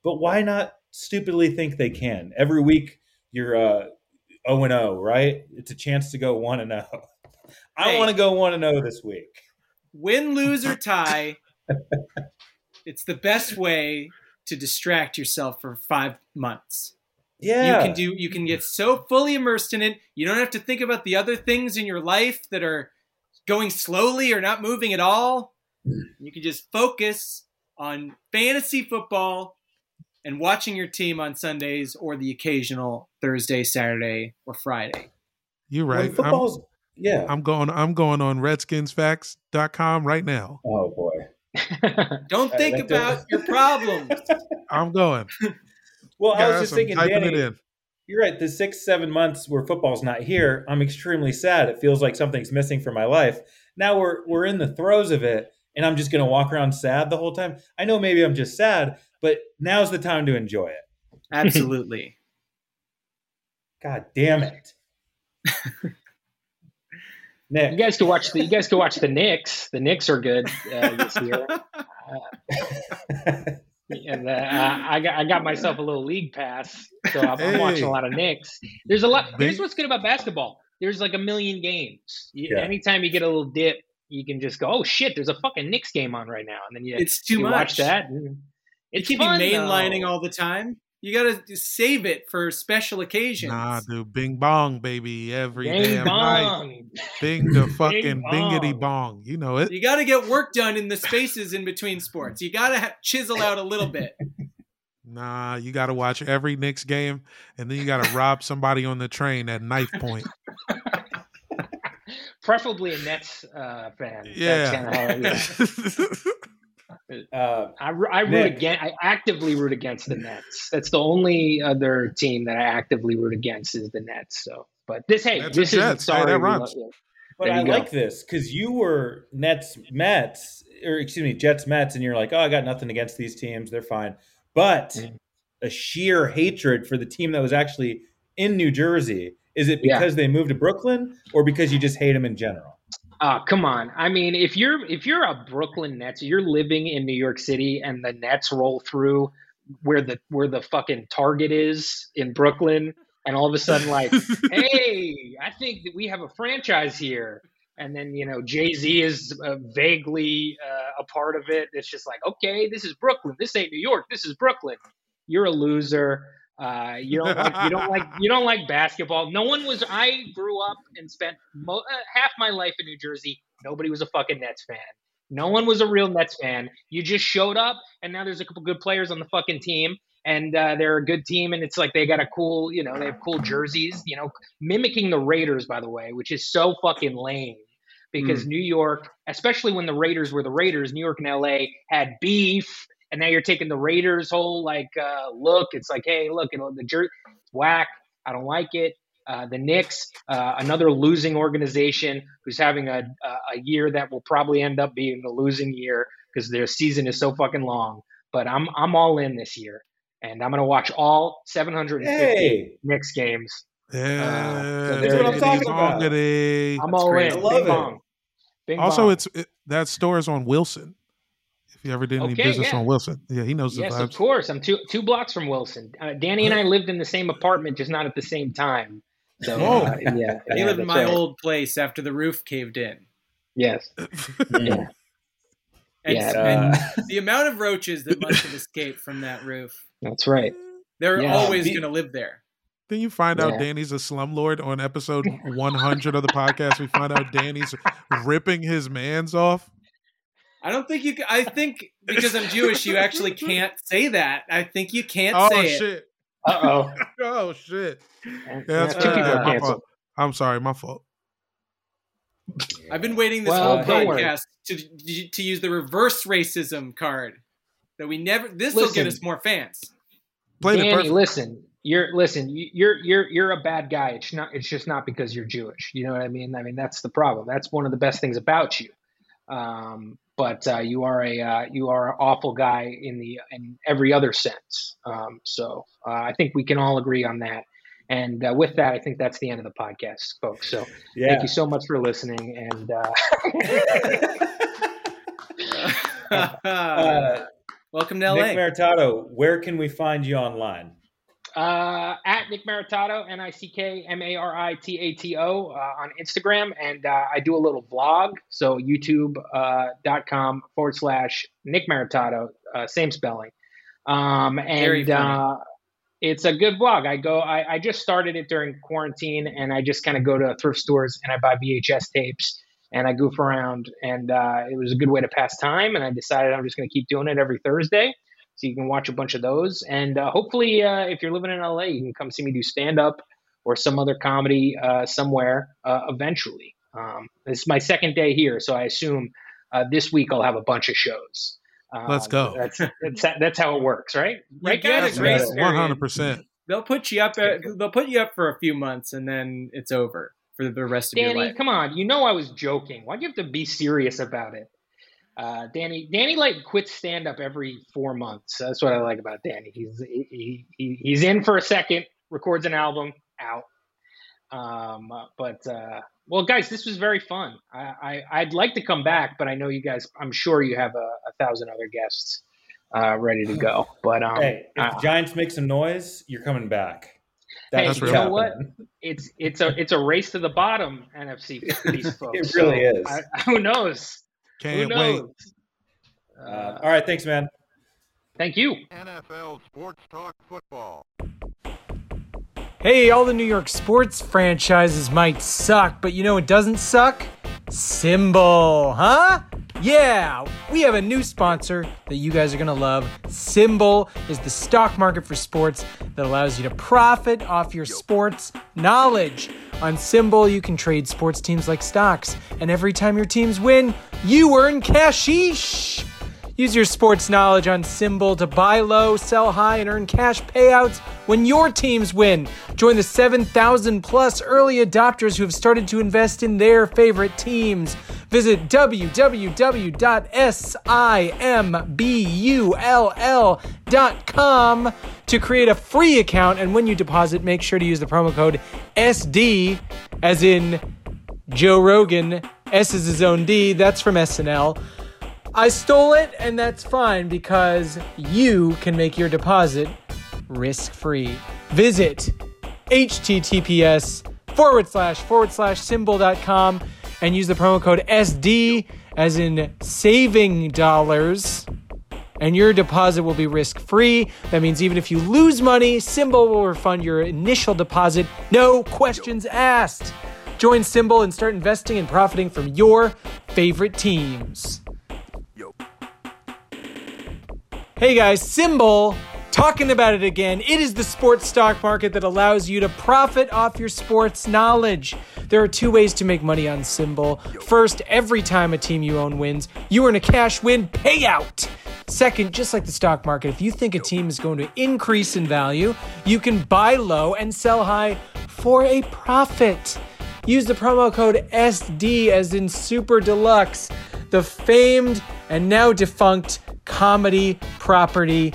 but why not stupidly think they can? Every week you're uh, 0 and 0, right? It's a chance to go 1 and 0. I Hey. want to go 1 and 0 this week. Win, lose, or tie. it's the best way to distract yourself for five months. Yeah, You can do you can get so fully immersed in it. You don't have to think about the other things in your life that are going slowly or not moving at all. You can just focus on fantasy football and watching your team on Sundays or the occasional Thursday, Saturday, or Friday. You're When right. I'm, football's yeah. I'm going I'm going on redskinsfacts.com right now. oh boy. Don't think about your problems. I'm going. Well, I was just I'm thinking, Danny, it in. you're right. The six, seven months where football's not here, I'm extremely sad. It feels like something's missing from my life. Now we're we're in the throes of it, and I'm just gonna walk around sad the whole time. I know maybe I'm just sad, but now's the time to enjoy it. Absolutely. God damn it. Nick. You guys can watch the you guys can watch the Knicks. The Knicks are good uh, this year, and uh, I got I got myself a little league pass, so I'm, I'm watching a lot of Knicks. There's a lot. Here's what's good about basketball. There's like a million games. You, Yeah. Anytime you get a little dip, you can just go, "Oh shit, there's a fucking Knicks game on right now," and then you, It's too you much. watch that. And You can't be fun, mainlining though. all the time. You gotta save it for special occasions. Nah, dude. Bing bong, baby. Every Bing damn night. Bong. Bing the fucking bong. bingity bong. You know it. You got to get work done in the spaces in between sports. You got to ha- chisel out a little bit. Nah, you got to watch every Knicks game, and then you got to rob somebody on the train at knife point. Preferably a Nets uh, fan. Yeah. kinda how- yeah. uh, I, I root against. I actively root against the Nets. That's the only other team that I actively root against is the Nets. So, but this, hey, Nets this isn't Jets. Hey, sorry. that we rhymes. but I go. like this because you were Nets Mets, or excuse me, Jets Mets, and you're like, oh, I got nothing against these teams. They're fine. But Mhm. a sheer hatred for the team that was actually in New Jersey Is it Yeah. because they moved to Brooklyn or because you just hate them in general? Uh, come on. I mean, if you're if you're a Brooklyn Nets, you're living in New York City, and the Nets roll through where the where the fucking Target is in Brooklyn, and all of a sudden, like, hey, I think that we have a franchise here, and then you know Jay Z is uh, vaguely uh, a part of it. It's just like, okay, this is Brooklyn. This ain't New York. This is Brooklyn. You're a loser. Uh, you don't like you don't like you don't like basketball. No one was. I grew up and spent mo- uh, half my life in New Jersey. Nobody was a fucking Nets fan. No one was a real Nets fan. You just showed up, and now there's a couple good players on the fucking team, and uh, they're a good team, and it's like they got a cool, you know, they have cool jerseys, you know, mimicking the Raiders, by the way, which is so fucking lame. Because New York, especially when the Raiders were the Raiders, New York and LA had beef, and now you're taking the Raiders' whole like uh, look. It's like, hey, look, you know, the jersey, whack. I don't like it. Uh, the Knicks, uh, another losing organization who's having a, a a year that will probably end up being a losing year because their season is so fucking long. But I'm I'm all in this year, and I'm gonna watch all 750 Hey. Uh, Knicks games. Yeah, That's what I'm talking about. Zongity. I'm all great. in. I love Bing it. bong. Bing Also, bong. it's it, that store is on Wilson. If you ever did any Okay, business yeah. on Wilson, yeah, he knows the yes, vibes. of course. I'm two two blocks from Wilson. Uh, Danny and I lived in the same apartment, just not at the same time. So Whoa. uh, yeah, I yeah, lived in my right. old place after the roof caved in. Yes. Yeah. And, Yeah. and the amount of roaches that must have escaped from that roof. That's right. They're Yeah. always The- going to live there. Then you find out Danny's a slumlord on episode 100 of the podcast. We find out Danny's ripping his man's off. I don't think you. Can, I think because I'm Jewish, you actually can't say that. I think you can't Oh say it. shit! Uh oh. Oh shit! Yeah, Yeah, that's two people are canceled. I'm sorry, my fault. I've been waiting this Well, whole podcast to to use the reverse racism card that we never. This will get us more fans. Played it Danny, perfect. listen. You're listen. you- You're you're you're a bad guy. It's not. It's just not because you're Jewish. You know what I mean? I mean that's the problem. That's one of the best things about you. Um, but uh, you are a uh, you are an awful guy in the in every other sense. Um, so uh, I think we can all agree on that. And uh, with that, I think that's the end of the podcast, folks. So Yeah. thank you so much for listening. And uh, Uh, Welcome to LA. Nick Maritato, where can we find you online? uh, at Nick Maritato, N I C K M A R I T A T O uh, on Instagram. And uh, I do a little vlog. So youtube.com forward slash Nick Maritato, uh, same spelling. Um, Very and funny. uh, it's a good vlog. I go, I, I just started it during quarantine and I just kind of go to thrift stores and I buy VHS tapes and I goof around. And uh, it was a good way to pass time. And I decided I'm just going to keep doing it every Thursday so you can watch a bunch of those. And uh, hopefully, uh, if you're living in LA, you can come see me do stand up or some other comedy uh, somewhere uh, eventually. Um, my second day here, so I assume uh, this week I'll have a bunch of shows. Um, Let's go. That's that's, that's how it works, right? Right, get guys? grace period. hundred percent. They'll put you up. At, they'll put you up for a few months, and then it's over for the rest of your life. come on. You know I was joking. Why'd you have to be serious about it? Uh, Danny, Danny like quits stand up every four months. That's what I like about Danny. He's he, he he's in for a second, records an album, out. Um, uh, but uh, well, guys, this was very fun. I, I I'd like to come back, but I know you guys. I'm sure you have a, a thousand other guests uh, ready to go. But um, Hey, if uh, the Giants make some noise, you're coming back. Hey, That's what's real. you know what? it's it's a it's a race to the bottom, NFC East folks. It really So, is. I, who knows? Can't wait. knows? Uh, all right, thanks, man. Thank you. NFL Sports Talk Football. Hey, all the New York sports franchises might suck, but you know it doesn't suck? SimBull, huh? Yeah, we have a new sponsor that you guys are gonna love. SimBull is the stock market for sports that allows you to profit off your sports knowledge. On SimBull, you can trade sports teams like stocks, and every time your teams win, you earn cashish. Use your sports knowledge on SimBull to buy low, sell high, and earn cash payouts when your teams win. Join the 7,000 plus early adopters who have started to invest in their favorite teams. Visit www.simbull.com to create a free account. And when you deposit, make sure to use the promo code SD, as in Joe Rogan. S is his own D. That's from SNL. I stole it, and that's fine because you can make your deposit risk free. Visit https forward slash forward slash simbull.com and use the promo code SD as in saving dollars. And your deposit will be risk free. That means even if you lose money, SimBull will refund your initial deposit. No questions asked. Join SimBull and start investing and profiting from your favorite teams. Hey guys, SimBull talking about it again. It is the sports stock market that allows you to profit off your sports knowledge. There are two ways to make money on SimBull. First, every time a team you own wins, you earn a cash win payout. Second, just like the stock market, if you think a team is going to increase in value, you can buy low and sell high for a profit. Use the promo code SD as in Super Deluxe, the famed and now defunct comedy property.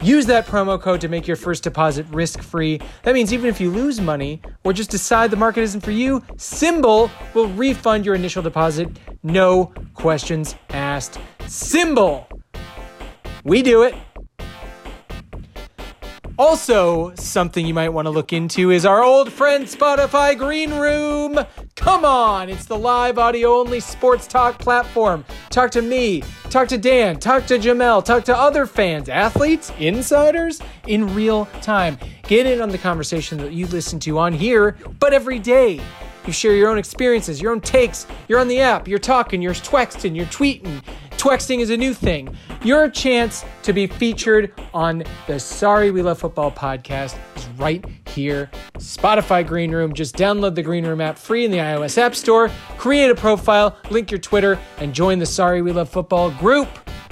Use that promo code to make your first deposit risk free. That means even if you lose money or just decide the market isn't for you, SimBull will refund your initial deposit. No questions asked. SimBull! We do it. Also, something you might want to look into is our old friend Spotify Green Room. Come on, it's the live audio only sports talk platform. Talk to me, talk to Dan, talk to Jamel, talk to other fans, athletes, insiders in real time. Get in on the conversation that you listen to on here, but every day. You share your own experiences, your own takes. You're on the app, you're talking, you're texting, you're tweeting. Twexting is a new thing. Your chance to be featured on the Sorry We Love Football podcast is right here. Spotify Green Room. Just download the Green Room app free in the iOS App Store, create a profile, link your Twitter, and join the Sorry We Love Football group.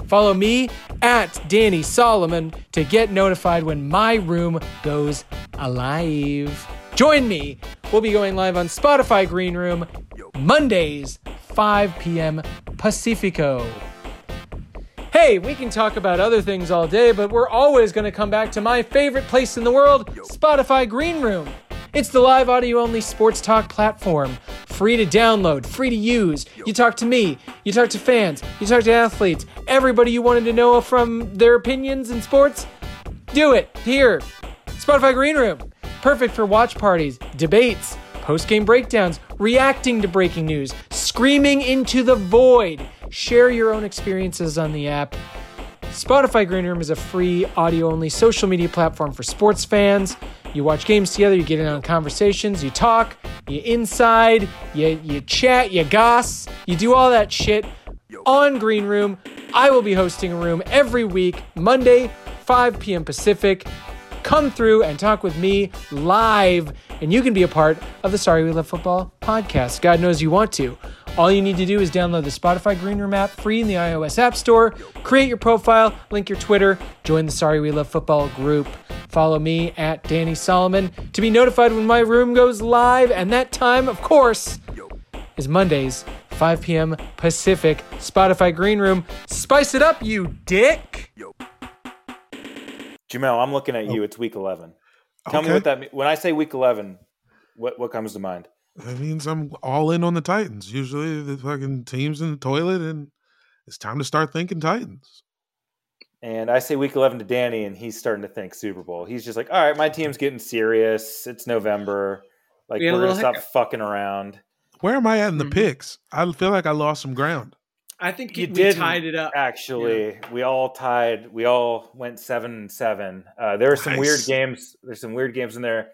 Follow me at Danny Solomon to get notified when my room goes alive. Join me. We'll be going live on Spotify Green Room Mondays, 5 p.m. Pacifico. Hey, we can talk about other things all day, but we're always going to come back to my favorite place in the world, Spotify Green Room. It's the live audio only sports talk platform. Free to download, free to use. You talk to me, you talk to fans, you talk to athletes, everybody you wanted to know from their opinions in sports. Do it here. Spotify Green Room. Perfect for watch parties, debates, post game breakdowns, reacting to breaking news, screaming into the void. Share your own experiences on the app. Spotify Green Room is a free audio only social media platform for sports fans. You watch games together, you get in on conversations, you talk, you inside, you, you chat, you goss, you do all that shit on Green Room. I will be hosting a room every week, Monday, 5 p.m. Pacific. Come through and talk with me live, and you can be a part of the Sorry We Love Football podcast. God knows you want to. All you need to do is download the Spotify Green Room app free in the iOS App Store, create your profile, link your Twitter, join the Sorry We Love Football group. Follow me at Danny Solomon to be notified when my room goes live, and that time, of course, is Mondays, 5 p.m. Pacific. Spotify Green Room. Spice it up, you dick! Jamel, I'm looking at you. Oh. It's week 11. Tell me what that means. When I say week 11, what, what comes to mind? That means I'm all in on the Titans. Usually the fucking team's in the toilet and it's time to start thinking Titans. And I say week 11 to Danny, and he's starting to think Super Bowl. He's just like, all right, my team's getting serious. It's November. Like, We had a we're going to little stop fucking around. Where am I at in the Mhm. picks? I feel like I lost some ground. I think You we did tied it up. Actually, we all tied. We all went seven and seven. Uh, there were some weird games. There's some weird games in there.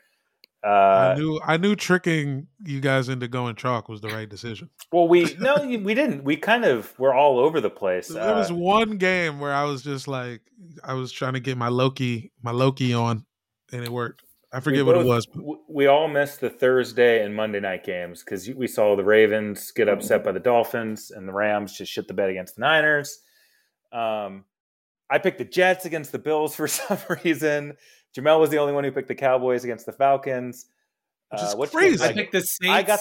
I Uh, knew I knew tricking you guys into going chalk was the right decision. well, we no, we didn't. We kind of were all over the place. there was Uh, one game where I was just like I was trying to get my Loki my Loki on and it worked. I forget we what it was. but- We all missed the Thursday and Monday night games because we saw the Ravens get upset by the Dolphins and the Rams just shit the bed against the Niners. Um, I picked the Jets against the Bills for some reason. Jamel was the only one who picked the Cowboys against the Falcons. Which is which crazy. was I picked the Saints. I got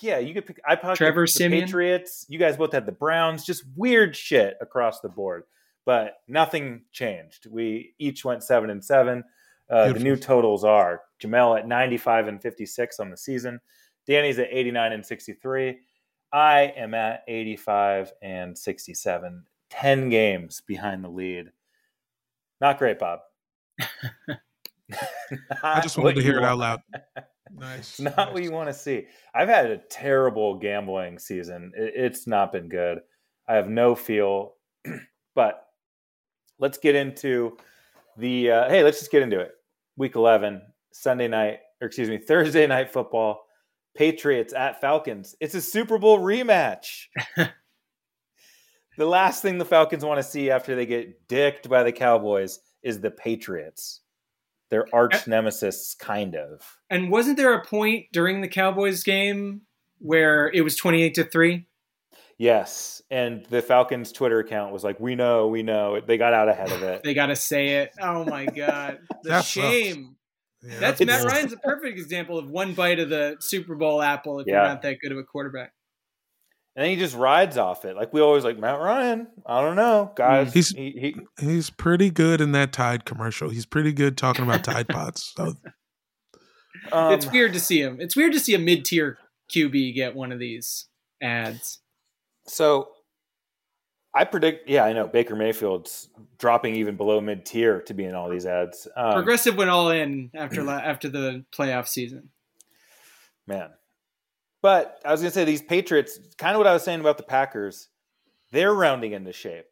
yeah, you could pick. I picked Trevor the, the Siemian? Patriots. You guys both had the Browns. Just weird shit across the board, but nothing changed. We each went seven and seven. Uh, the new totals are Jamel at ninety-five and fifty-six on the season. Danny's at eighty-nine and sixty-three. I am at eighty-five and sixty-seven. Ten games behind the lead. Not great, Bob. I just wanted to hear it out loud. Nice. Not what you want to see. I've had a terrible gambling season. It's not been good. I have no feel. but let's get into the. Uh, hey, let's just get into it. Week eleven, Sunday night, or excuse me, Thursday night football. Patriots at Falcons. It's a Super Bowl rematch. the last thing the Falcons want to see after they get dicked by the Cowboys is the Patriots. Their arch nemesis, kind of. And wasn't there a point during the Cowboys game where it was 28 to 3? Yes, and the Falcons Twitter account was like, "We know, we know." They got out ahead of it. They got to say it. Oh my god. The That sucks. shame. Yeah, That's It's- Matt Ryan's a perfect example of one bite of the Super Bowl apple if Yeah. you're not that good of a quarterback. And then he just rides off it. Like we always like Matt Ryan. I don't know, guys. He's- he, he, He's pretty good in that Tide commercial. He's pretty good talking about Tide Pods. So um, it's weird to see him. It's weird to see a mid-tier QB get one of these ads. So I predict. Yeah, I know Baker Mayfield's dropping even below mid tier to be in all these ads. Um, Progressive went all in after la- after the playoff season. man. But I was gonna say these Patriots. Kind of what I was saying about the Packers. They're rounding into shape.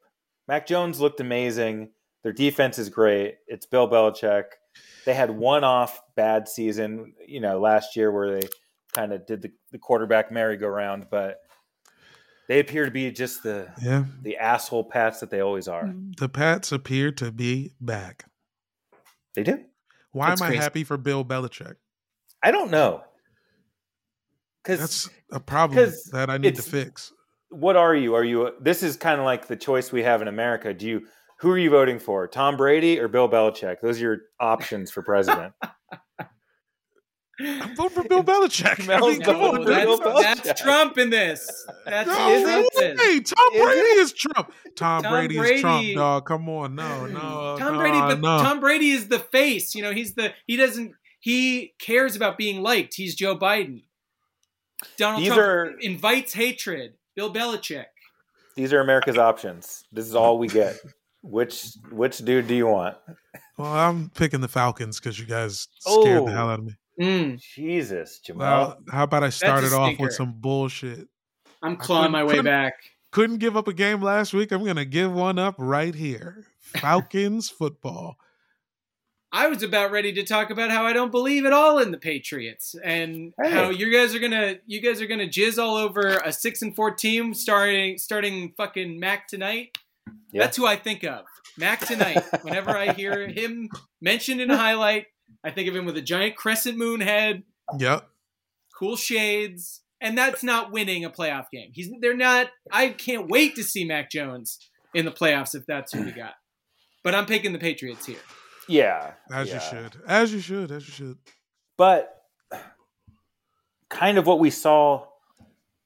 Mac Jones looked amazing. Their defense is great. It's Bill Belichick. They had one off bad season, you know, last year where they kind of did the, the quarterback merry-go-round, but they appear to be just the yeah, the asshole pats that they always are. the Pats appear to be back. They do. Why That's am I happy for Bill Belichick? I don't know. Because That's a problem that I need to fix. what are you? Are you? This is kind of like the choice we have in America. Do you? Who are you voting for? Tom Brady or Bill Belichick? Those are your options for president. I'm voting for Bill Belichick. I Mel's mean, come voting on, for. Bill that's, Belichick. that's Trump in this. That's No who Trump is. way. Tom Is Brady it? is Trump. Tom, Tom Brady, is Trump, dog. Come on, no, no, Tom no, Brady, but no. Tom Brady is the face. You know, he's the he doesn't he cares about being liked. He's Joe Biden. Donald These Trump are invites hatred. Bill Belichick. these are America's options. This is all we get. Which which dude do you want? well, I'm picking the Falcons because you guys scared Oh. the hell out of me. Mm, Jesus, Jamel. Well, how about I started off with some bullshit? I'm clawing my way back. Couldn't give up a game last week. I'm gonna give one up right here. Falcons football. I was about ready to talk about how I don't believe at all in the Patriots and Hey. how you guys are gonna you guys are gonna jizz all over a six and four team starting starting fucking Mac tonight. Yeah. That's who I think of. Mac tonight. Whenever I hear him mentioned in a highlight, I think of him with a giant crescent moon head, Yep. cool shades, and that's not winning a playoff game. He's they're not. I can't wait to see Mac Jones in the playoffs if that's who we got. But I'm picking the Patriots here. Yeah, As you should. As you should. As you should. But kind of what we saw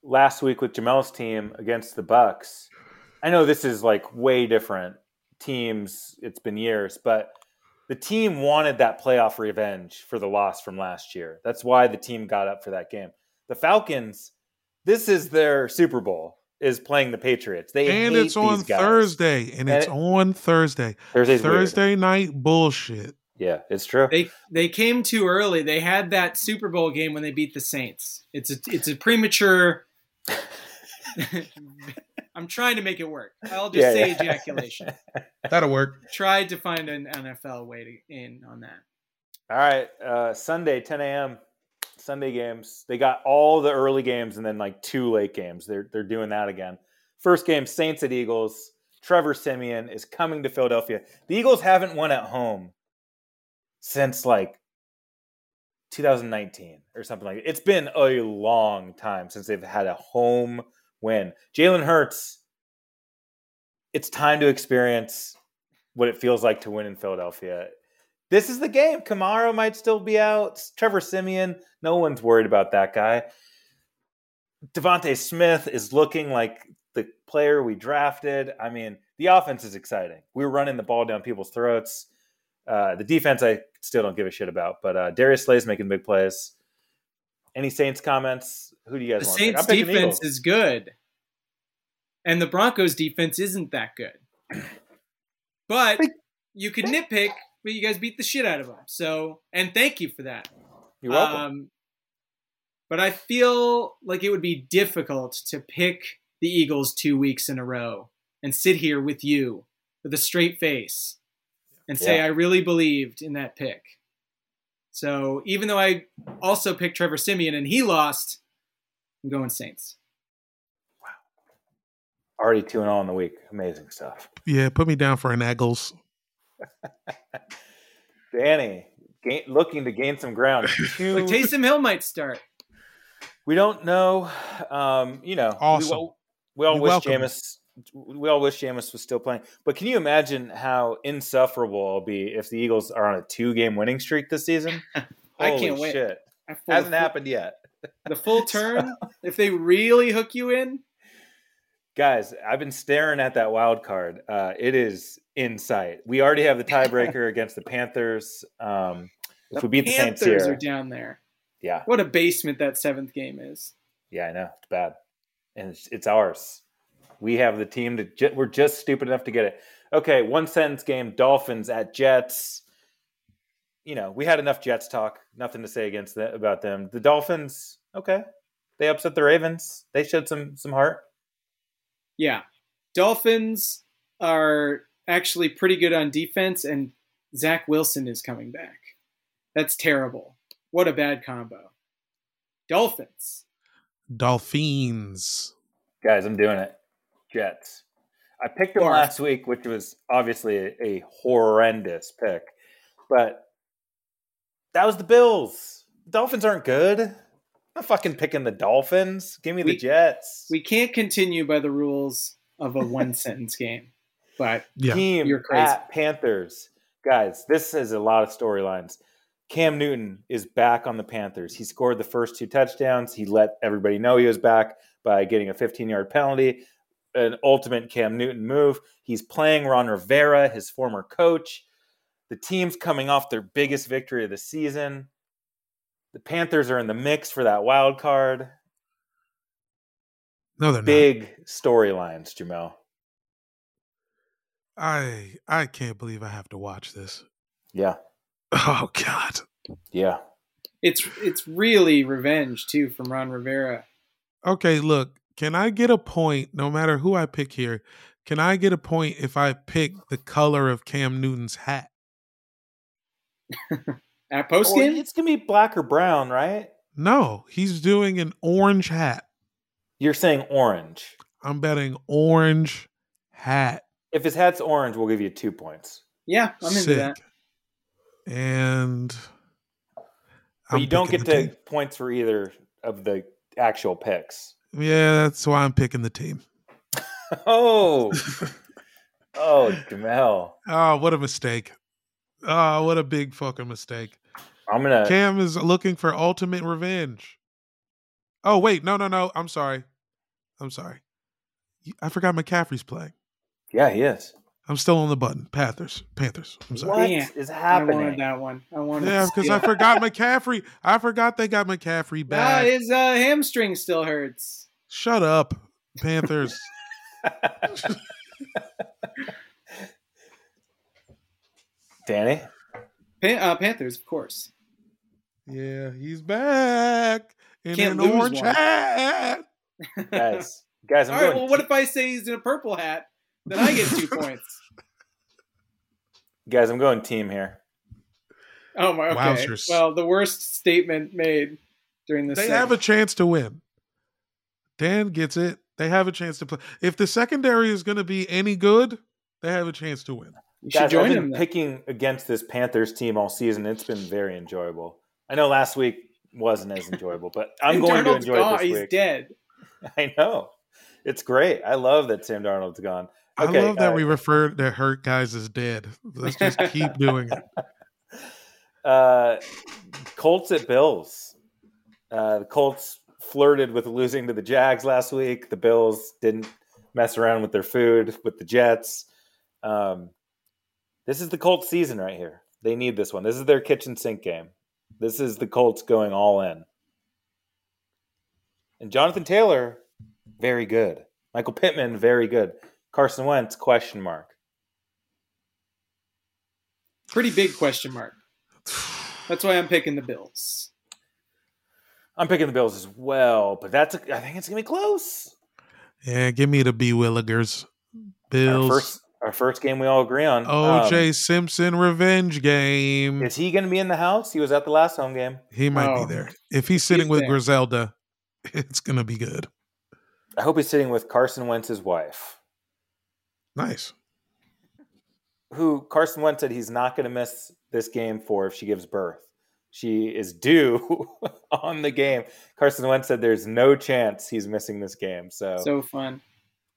last week with Jamel's team against the Bucks. I know this is like way different teams. It's been years, but the team wanted that playoff revenge for the loss from last year. That's why the team got up for that game. The Falcons, this is their Super Bowl, is playing the Patriots. They And hate it's on these guys. Thursday. And And it's it- on Thursday. Thursday's weird. Thursday night bullshit. Yeah, it's true. They they came too early. They had that Super Bowl game when they beat the Saints. It's a it's a premature. I'm trying to make it work. I'll just Yeah, say yeah. ejaculation. That'll work. Tried to find an NFL way to in on that. All right, uh, Sunday, 10 a.m. Sunday games. They got all the early games and then like two late games. They're they're doing that again. First game, Saints at Eagles. Trevor Siemian is coming to Philadelphia. The Eagles haven't won at home since like 2019 or something like that. It's been a long time since they've had a home win. Jalen Hurts, it's time to experience what it feels like to win in Philadelphia. This is the game. Kamara might still be out. Trevor Siemian, no one's worried about that guy. DeVonta Smith is looking like the player we drafted. I mean, the offense is exciting. We were running the ball down people's throats. Uh, the defense, I still don't give a shit about. But uh, Darius Slay's making big plays. Any Saints comments? Who do you guys The want? Saints I'm picking the defense is good, and the Broncos defense isn't that good. But you could nitpick, but you guys beat the shit out of them. So, and thank you for that. You're welcome. Um, but I feel like it would be difficult to pick the Eagles two weeks in a row and sit here with you with a straight face and say Yeah. I really believed in that pick. So even though I also picked Trevor Siemian and he lost, I'm going Saints. Wow. Already 2 and 0 in the week. Amazing stuff. Yeah, put me down for an Eagles. Danny, gain, looking to gain some ground. Two, Like Taysom Hill might start. we don't know. Um, you know, Awesome. we, all- we all We wish welcome. Jameis. We all wish Jameis was still playing. But can you imagine how insufferable I'll be if the Eagles are on a two-game winning streak this season? I Holy can't wait. Shit. I full- Hasn't happened yet. The full turn, if they really hook you in, Guys, I've been staring at that wild card. Uh, it is in sight. We already have the tiebreaker against the Panthers. Um, if we beat the Saints Panthers here, are down there. yeah, What a basement that seventh game is. yeah, I know it's bad, and it's, it's ours. We have the team to. Ju- we're just stupid enough to get it. Okay, one sentence game: Dolphins at Jets. You know, we had enough Jets talk. Nothing to say against that about them. The Dolphins, okay, they upset the Ravens. They showed some some heart. Yeah. Dolphins are actually pretty good on defense, and Zach Wilson is coming back. That's terrible. What a bad combo. Dolphins. Dolphins. Guys, I'm doing it. Jets. I picked them last week, which was obviously a, a horrendous pick, but that was the Bills. Dolphins aren't good. I'm not fucking picking the Dolphins. Give me We- the Jets. We can't continue by the rules of a one sentence game, but Yeah. Team You're crazy. at Panthers. Guys, this is a lot of storylines. Cam Newton is back on the Panthers. He scored the first two touchdowns. He let everybody know he was back by getting a 15 yard penalty, an ultimate Cam Newton move. He's playing Ron Rivera, his former coach. The team's coming off their biggest victory of the season. The Panthers are in the mix for that wild card. No, they're. Big storylines, Jamel. I I can't believe I have to watch this. Yeah. Oh God. Yeah. it's it's really revenge too from Ron Rivera. Okay, look. Can I get a point? No matter who I pick here, can I get a point if I pick the color of Cam Newton's hat? At post game? it's going to be black or brown, right? No, he's doing an orange hat. You're saying orange. I'm betting orange hat. If his hat's orange, we'll give you two points. yeah, I'm into Sick. that. And But you don't get the to team. points for either of the actual picks. Yeah, that's why I'm picking the team. Oh, oh, Jamel. Oh, what a mistake. Oh, what a big fucking mistake. I'm gonna. Cam is looking for ultimate revenge. Oh, wait. No, no, no. I'm sorry. I'm sorry. I forgot McCaffrey's playing. Yeah, he is. I'm still on the button. Panthers. Panthers. I'm sorry. What Damn, is I happening? wanted that one. I wanted Yeah, because I forgot McCaffrey. I forgot they got McCaffrey back. his uh, hamstring still hurts. Shut up, Panthers. Danny, Pan- uh, Panthers, of course. yeah, he's back in Can't an lose orange one. hat. guys, guys, I'm All right. going. Well, what if I say he's in a purple hat? Then I get two points. guys, I'm going team here. Oh my. Okay. Wowzers. Well, the worst statement made during this. They segment. have a chance to win. Dan gets it. They have a chance to play. If the secondary is going to be any good, they have a chance to win. You should Guys, I've join been him. Then. picking against this Panthers team all season. It's been very enjoyable. I know last week wasn't as enjoyable, but I'm And going to enjoy gone. it this He's week. dead. I know. It's great. I love that Sam Darnold's gone. Okay, I love that uh, we refer to hurt guys as dead. Let's just keep doing it. Uh, Colts at Bills. Uh, the Colts flirted with losing to the Jags last week. The Bills didn't mess around with their food with the Jets. Um, this is the Colts season right here. They need this one. This is their kitchen sink game. This is the Colts going all in. And Jonathan Taylor, very good. Michael Pittman, very good. Carson Wentz, question mark. Pretty big question mark. That's why I'm picking the Bills. I'm picking the Bills as well, but that's a, I think it's gonna be close. Yeah, give me the B Willigers. Our Bills. first, our first game we all agree on. OJ Um, Simpson revenge game. is he gonna be in the house? He was at the last home game. He might Oh. be there. If he's sitting with there. Griselda, it's gonna be good. I hope he's sitting with Carson Wentz's wife, Nice. who Carson Wentz said he's not gonna miss this game for if she gives birth. She is due on the game. Carson Wentz said there's no chance he's missing this game. So, So fun.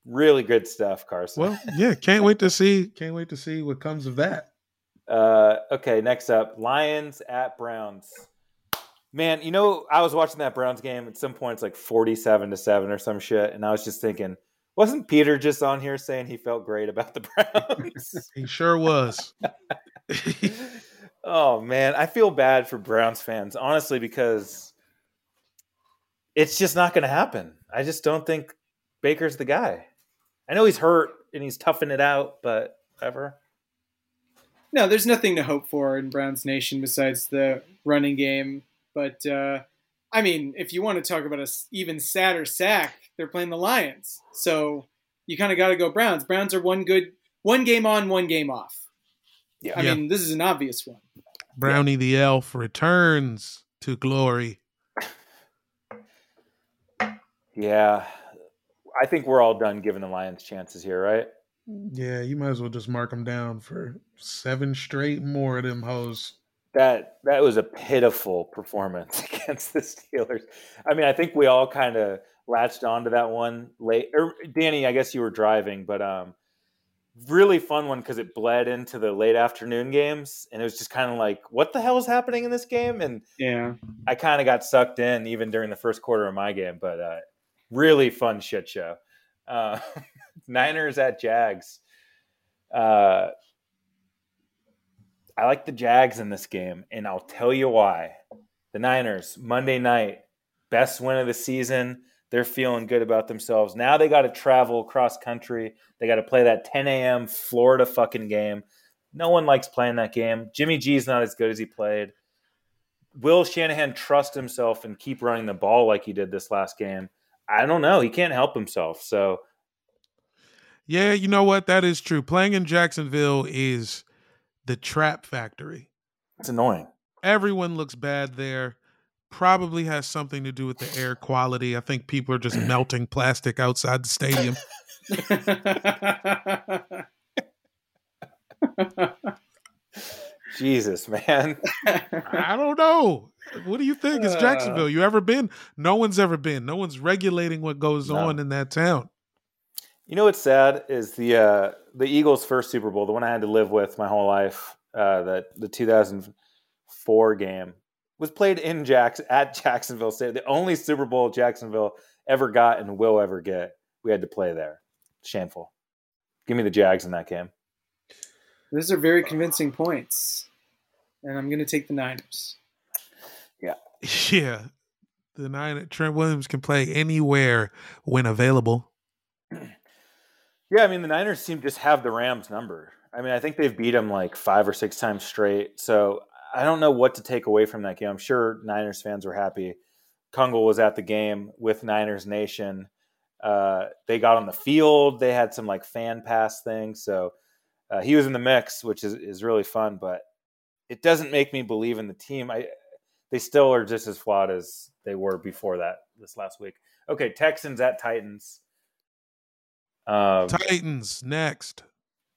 really good stuff, Carson. Well, yeah, can't wait to see. Can't wait to see what comes of that. Uh, okay, next up, Lions at Browns. Man, you know, I was watching that Browns game at some point. It's like forty-seven to seven or some shit, and I was just thinking, wasn't Peter just on here saying he felt great about the Browns? He sure was. oh man, I feel bad for Browns fans, honestly, because it's just not going to happen. I just don't think Baker's the guy. I know he's hurt and he's toughing it out, but ever. No, there's nothing to hope for in Browns Nation besides the running game. But uh, I mean, if you want to talk about a even sadder sack, they're playing the Lions. So you kind of got to go Browns. Browns are one good, one game on, one game off. Yeah. I Yeah. mean, this is an obvious one. Brownie the elf returns to glory. Yeah, I think we're all done giving the Lions chances here, right? Yeah, you might as well just mark them down for seven straight more of them hoes. That that was a pitiful performance against the Steelers. I mean, I think we all kind of latched onto that one late. Or Danny, I guess you were driving, but um, really fun one because it bled into the late afternoon games, and it was just kind of like, what the hell is happening in this game? And Yeah. I kind of got sucked in even during the first quarter of my game, but uh, really fun shit show. Uh, Niners at Jags. Uh, I like the Jags in this game, and I'll tell you why. The Niners, Monday night, best win of the season. They're feeling good about themselves. Now they got to travel cross country. They got to play that 10 a.m. Florida fucking game. No one likes playing that game. Jimmy G's not as good as he played. Will Shanahan trust himself and keep running the ball like he did this last game? I don't know. He can't help himself. So Yeah, you know what? That is true. Playing in Jacksonville is the trap factory. it's annoying. Everyone looks bad there. Probably has something to do with the air quality. I think people are just melting plastic outside the stadium. Jesus, man. I don't know. What do you think? It's Uh. Jacksonville. You ever been? No one's ever been. No one's regulating what goes No. on in that town. You know what's sad is the uh, the Eagles' first Super Bowl, the one I had to live with my whole life, uh, that the 2004 game was played in Jacks at Jacksonville State. The only Super Bowl Jacksonville ever got and will ever get. We had to play there. Shameful. Give me the Jags in that game. Those are very convincing points. And I'm going to take the Niners. Yeah. Yeah. The nine Trent Williams can play anywhere when available. Yeah, I mean the Niners seem just have the Rams number. I mean, I think they've beat them like five or six times straight. So I don't know what to take away from that game. I'm sure Niners fans were happy. Kungle was at the game with Niners Nation. Uh, they got on the field. They had some like fan pass things. So uh, he was in the mix, which is, is really fun. But it doesn't make me believe in the team. I they still are just as flawed as they were before that this last week. Okay, Texans at Titans. Um, Titans next.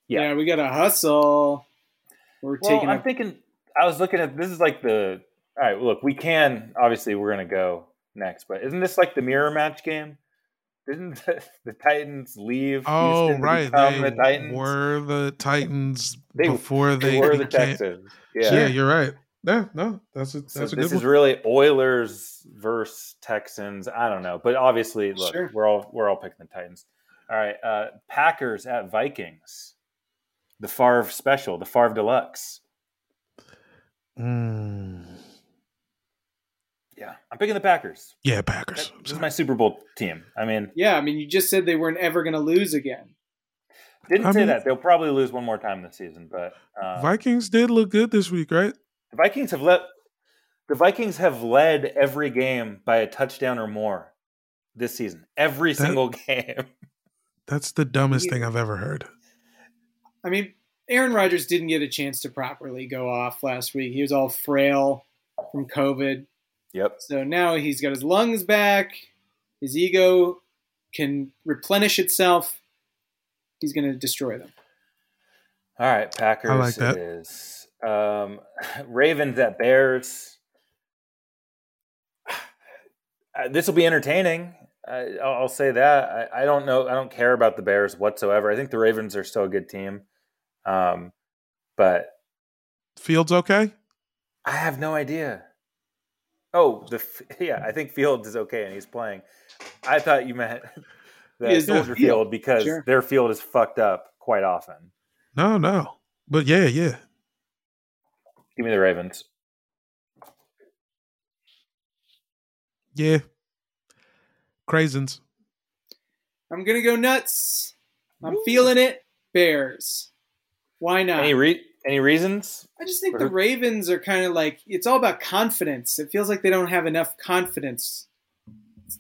Yeah. Yeah, we got to hustle. We're Well, taking I'm a thinking. I was looking at this is like the. All right, look, we can obviously we're gonna go next, but isn't this like the mirror match game? Didn't the, the Titans leave? Oh, Houston right. They the Titans. were the Titans They- before They they, were the became- Texans. Yeah. Yeah. you're right. Yeah, no, that's a So that's a this good is really Oilers versus Texans. I don't know, but obviously, look, Sure. we're all we're all picking the Titans. All right, uh, Packers at Vikings. The Favre special, the Favre Deluxe. Mm, Yeah, I'm picking the Packers. yeah, Packers. This is my Super Bowl team. I mean, Yeah, I mean, you just said they weren't ever going to lose again. didn't I say mean- that they'll probably lose one more time this season, but um, Vikings did look good this week, right? the Vikings have let the Vikings have led every game by a touchdown or more this season. Every That- single game. That's the dumbest You- thing I've ever heard. I mean, Aaron Rodgers didn't get a chance to properly go off last week. He was all frail from COVID. Yep. So now he's got his lungs back. His ego can replenish itself. He's going to destroy them. All right, Packers I like that. Um, Ravens at Bears. Uh, this will be entertaining. I, I'll I'll say that. I, I don't know. I don't care about the Bears whatsoever. I think the Ravens are still a good team, um, but Fields okay? I have no idea. Oh, the yeah, I think Fields is okay and he's playing. I thought you meant the Is the Soldier field. Field because Sure. their field is fucked up quite often. No, no. But yeah, yeah. Give me the Ravens. Yeah. Craisins. I'm going to go nuts. I'm feeling it. Bears. Why not? Any re- any reasons? I just think For the? Ravens are kind of like it's all about confidence. It feels like they don't have enough confidence.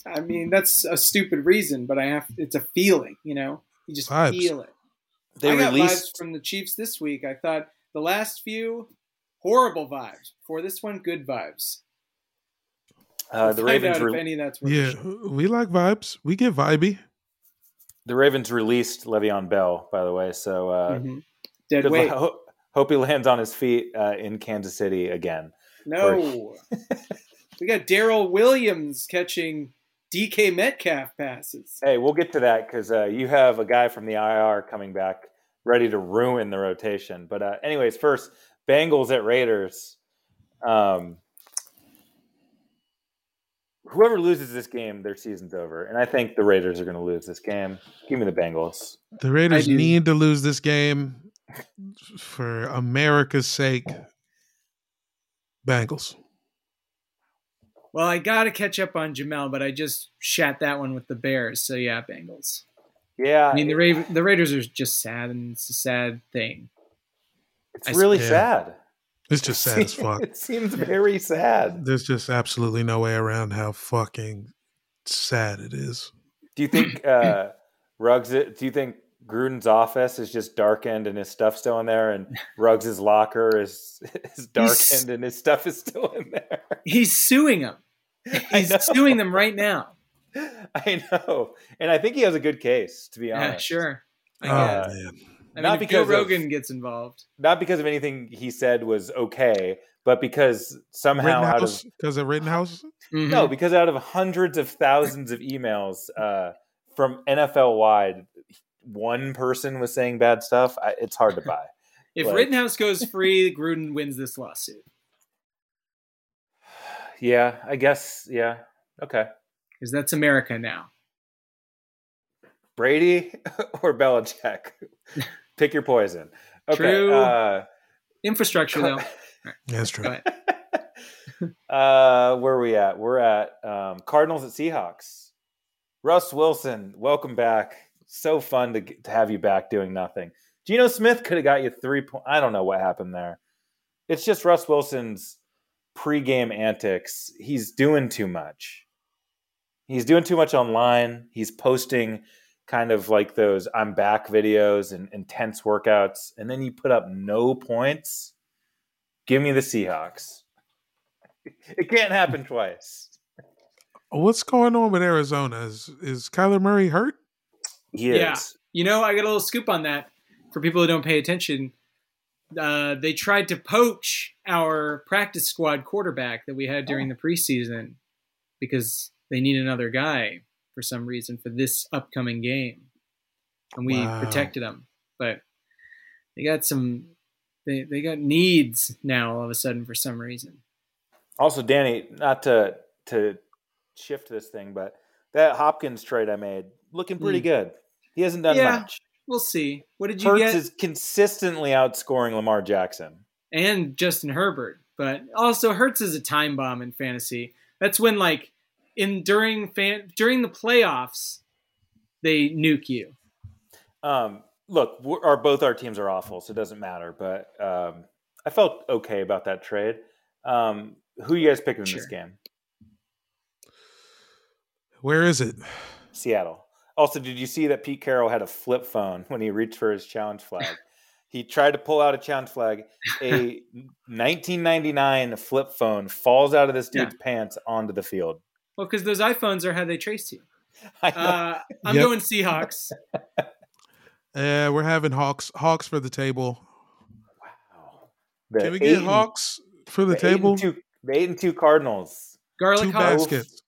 I mean, that's a stupid reason, but I have it's a feeling, you know. You just Vibes. feel it. They I got released vibes from the Chiefs this week. I thought the last few horrible vibes. Before this one, good vibes. Uh, the We'll find Ravens. out re- any that's worth Yeah, we like vibes. We get vibey. the Ravens released Le'Veon Bell, by the way. So uh, Mhm. Dead weight. luck- ho- hope he lands on his feet uh, in Kansas City again. No. we got Daryl Williams catching DK Metcalf passes. Hey, we'll get to that because uh, you have a guy from the IR coming back, ready to ruin the rotation. But uh, anyways, first Bengals at Raiders. Um, whoever loses this game, their season's over, and I think the Raiders are going to lose this game. Give me the Bengals. The Raiders need to lose this game for America's sake. Bengals. Well, I got to catch up on Jamel, but I just shat that one with the Bears. So yeah, Bengals. Yeah, I mean, the Ra- the Raiders are just sad, and it's a sad thing. it's I- really yeah. sad. It's just sad as fuck. it seems very sad. There's just absolutely no way around how fucking sad it is. Do you think uh, Ruggs? Do you think Gruden's office is just darkened and his stuff's still in there, and Ruggs' locker is is darkened and his stuff is still in there? He's suing them. He's suing them right now. I know, and I think he has a good case. To be honest, Yeah, sure. I oh guess. man. I not mean, if Joe because of- Rogan gets involved. Not because of anything he said was okay, but because somehow out of Rittenhouse because of Rittenhouse. Mhm. no, because out of hundreds of thousands of emails uh, from NFL wide, one person was saying bad stuff. I, it's hard to buy. if like- Rittenhouse goes free, Gruden wins this lawsuit Yeah, I guess. Yeah, okay. because that's America now. Brady or Belichick? Pick your poison. Okay. True. Uh, Infrastructure, though. That's true. Uh, where are we at? We're at um, Cardinals at Seahawks. Russ Wilson, welcome back. So fun to, to have you back doing nothing. Geno Smith could have got you three points. I don't know what happened there. It's just Russ Wilson's pregame antics. He's doing too much. He's doing too much online. He's posting kind of like those I'm back videos and intense workouts, and then you put up no points. Give me the Seahawks. It can't happen twice. What's going on with Arizona? Is is Kyler Murray hurt? He Yeah. You know, I got a little scoop on that for people who don't pay attention. Uh, they tried to poach our practice squad quarterback that we had during the preseason because they need another guy for some reason for this upcoming game, and we Wow. protected them. But they got some They they got needs now all of a sudden for some reason. Also, Danny, not to to shift this thing, but that Hopkins trade I made looking pretty Mm. good. He hasn't done Yeah. much. We'll see. What did you Hurts get? is consistently outscoring Lamar Jackson. and Justin Herbert. But also Hurts is a time bomb in fantasy. That's when like in during fan during the playoffs they nuke you. Um, look, our both our teams are awful, so it doesn't matter. But um, I felt okay about that trade. Um, who you guys picking in this game? Where is it? Seattle. Also, did you see that Pete Carroll had a flip phone when he reached for his challenge flag? he tried to pull out a challenge flag. A 1999 flip phone falls out of this dude's pants onto the field. Well, because those iPhones are how they trace you. I know. Uh, I'm Yep. going Seahawks. Uh, we're having Hawks Hawks for the table. The Can we eight get and- Hawks for the, the eight and table? two, the eight and two Cardinals. Garlic Two Hawks. baskets.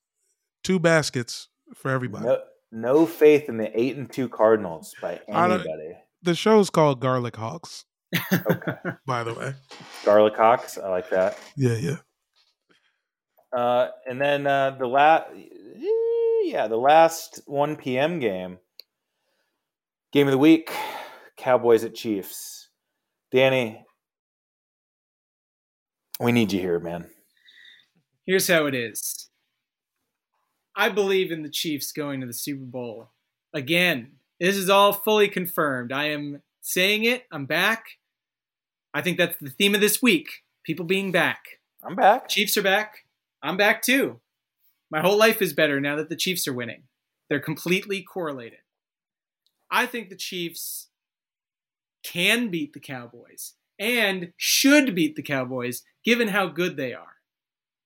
Two baskets for everybody. No, no faith in the eight and two Cardinals by I don't- anybody. The show's called Garlic Hawks. Okay. By the way. Garlic Hawks, I like that. Yeah, yeah. Uh, and then uh, the last, yeah, the last 1 p.m. game, game of the week, Cowboys at Chiefs. Danny, we need you here, man. Here's how it is. I believe in the Chiefs going to the Super Bowl again. This is all fully confirmed. I am saying it. I'm back. I think that's the theme of this week. People being back. I'm back. Chiefs are back. I'm back too. My whole life is better now that the Chiefs are winning. They're completely correlated. I think the Chiefs can beat the Cowboys and should beat the Cowboys given how good they are.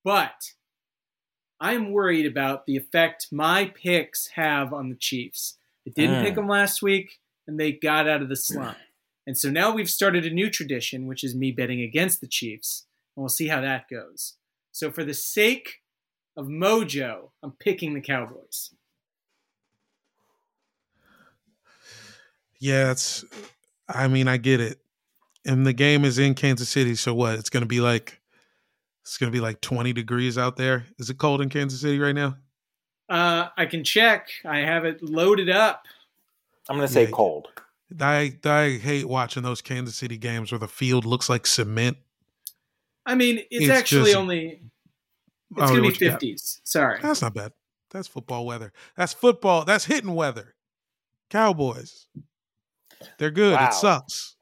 But I'm worried about the effect my picks have on the Chiefs. I didn't Mm. pick them last week and they got out of the slump. And so now we've started a new tradition, which is me betting against the Chiefs. And we'll see how that goes. So for the sake of mojo, I'm picking the Cowboys. Yeah, it's I mean, I get it. And the game is in Kansas City, so what? It's gonna be like it's gonna be like 20 degrees out there. Is it cold in Kansas City right now? Uh, I can check. I have it loaded up. I'm going to say Yeah. cold. I I hate watching those Kansas City games where the field looks like cement. I mean, it's, It's actually just- only it's Oh, gonna be what you got? 50s. Sorry. That's not bad. That's football weather. That's football. That's hitting weather. Cowboys. They're good. Wow. It sucks.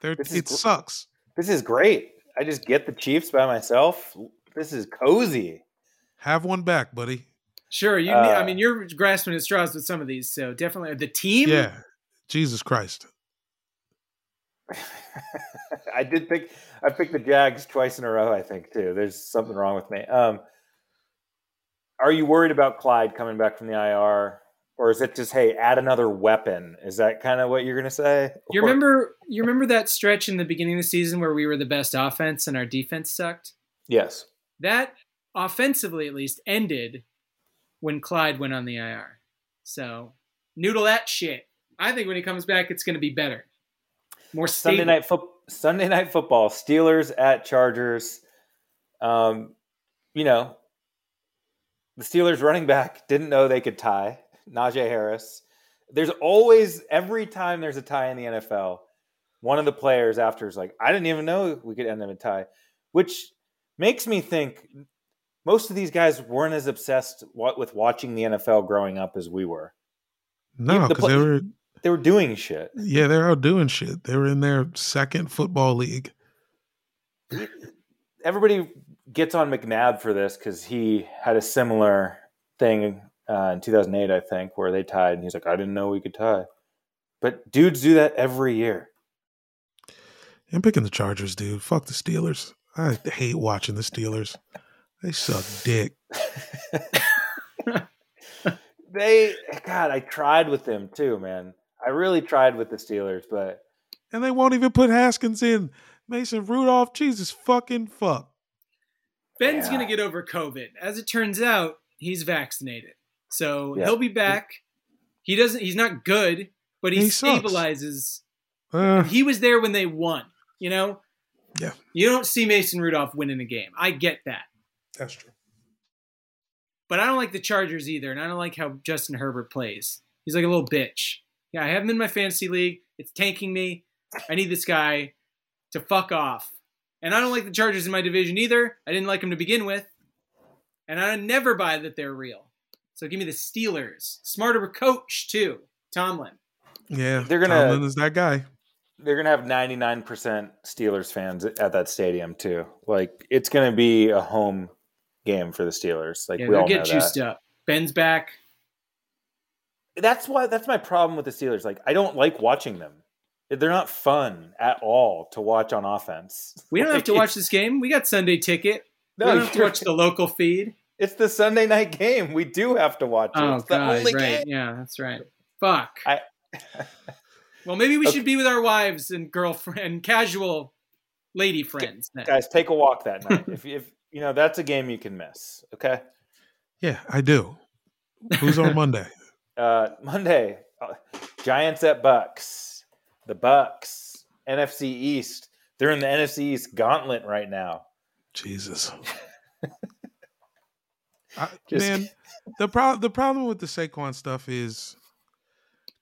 They're, This is it gr- sucks. This is great. I just get the Chiefs by myself. This is cozy. Have one back, buddy. Sure, you. Uh, I mean, you're grasping at straws with some of these, so definitely the team. Yeah. Jesus Christ. I did pick. I picked the Jags twice in a row. I think too. There's something wrong with me. Um, are you worried about Clyde coming back from the IR, or is it just hey, add another weapon? Is that kind of what you're gonna say? You remember? You remember that stretch in the beginning of the season where we were the best offense and our defense sucked. Yes. That offensively, at least, ended when Clyde went on the IR. So noodle that shit. I think when he comes back, it's going to be better, more stable. Sunday night foot. Sunday night football. Steelers at Chargers. Um, you know, the Steelers running back didn't know they could tie. Najee Harris. There's always every time there's a tie in the NFL, one of the players after is like, I didn't even know we could end them in a tie, which makes me think most of these guys weren't as obsessed with watching the NFL growing up as we were. No, the because they were They were doing shit. yeah, they're out doing shit. They were in their second football league. everybody gets on McNabb for this because he had a similar thing uh, in 2008, I think, where they tied, and he's like, "I didn't know we could tie." But dudes do that every year. I'm picking the Chargers, dude. Fuck the Steelers. I hate watching the Steelers. They suck dick. They, God, I tried with them too, man. I really tried with the Steelers, but And they won't even put Haskins in. Mason Rudolph, Jesus fucking fuck. Ben's Yeah. going to get over COVID. As it turns out, he's vaccinated, so Yeah. he'll be back. He doesn't. He's not good, but he, He stabilizes. Uh, He was there when they won. You know, Yeah. You don't see Mason Rudolph winning a game. I get that. That's true. But I don't like the Chargers either, and I don't like how Justin Herbert plays. He's like a little bitch. Yeah, I have him in my fantasy league. It's tanking me. I need this guy to fuck off. And I don't like the Chargers in my division either. I didn't like them to begin with. And I never buy that they're real. So give me the Steelers. Smarter coach, too. Tomlin. Yeah, They're gonna- Tomlin is that guy. They're gonna have 99% Steelers fans at that stadium too. Like it's gonna be a home game for the Steelers. Like Yeah, we they'll all know get juiced that. up. Ben's back. That's why that's my problem with the Steelers. Like I don't like watching them. They're not fun at all to watch on offense. We don't have to watch this game. We got Sunday ticket. No, we don't have to watch the local feed. It's the Sunday night game. We do have to watch it. Oh it's the god, only right? game. Yeah, that's right. Fuck. I- well, maybe we Okay. should be with our wives and girlfriend casual lady friends. then. Guys, take a walk that night. if, if you know that's a game you can miss. Okay. Yeah, I do. Who's on Monday? Uh, Monday, uh, Giants at Bucks. The Bucks, NFC East. They're in the NFC East gauntlet right now. Jesus. I, Just- man, the pro- the problem with the Saquon stuff is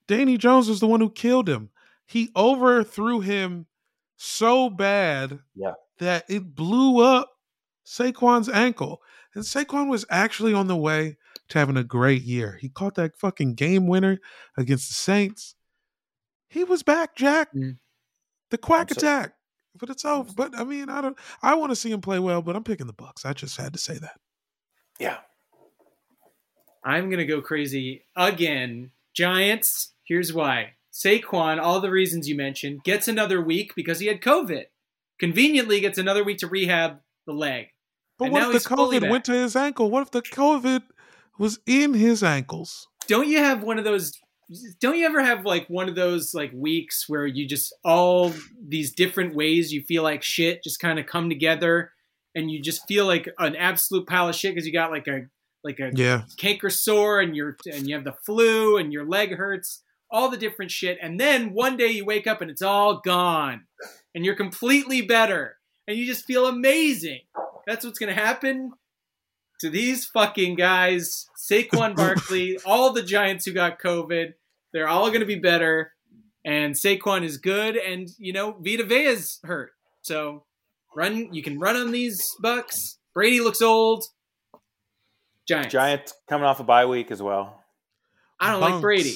Danny Jones was the one who killed him. He overthrew him so bad Yeah. that it blew up Saquon's ankle. And Saquon was actually on the way to having a great year. He caught that fucking game winner against the Saints. He was back, Jack. Mm. The quack I'm so- attack. But it's over. But I mean, I don't I want to see him play well, but I'm picking the Bucks. I just had to say that. Yeah. I'm gonna go crazy again. Giants. Here's why. Saquon, all the reasons you mentioned, gets another week because he had COVID. Conveniently, gets another week to rehab the leg. But And what if the COVID went to his ankle? What if the COVID was in his ankles? don't you have one of those don't you ever have like one of those like weeks where you just all these different ways you feel like shit just kind of come together and you just feel like an absolute pile of shit because you got like a like a Yeah. canker sore and you're and you have the flu and your leg hurts all the different shit and then one day you wake up and it's all gone and you're completely better and you just feel amazing that's what's going to happen to these fucking guys Saquon Barkley all the giants who got covid they're all going to be better and Saquon is good and you know Vita Vea's hurt so run you can run on these bucks Brady looks old Giants Giants coming off a bye week as well. I don't like Brady.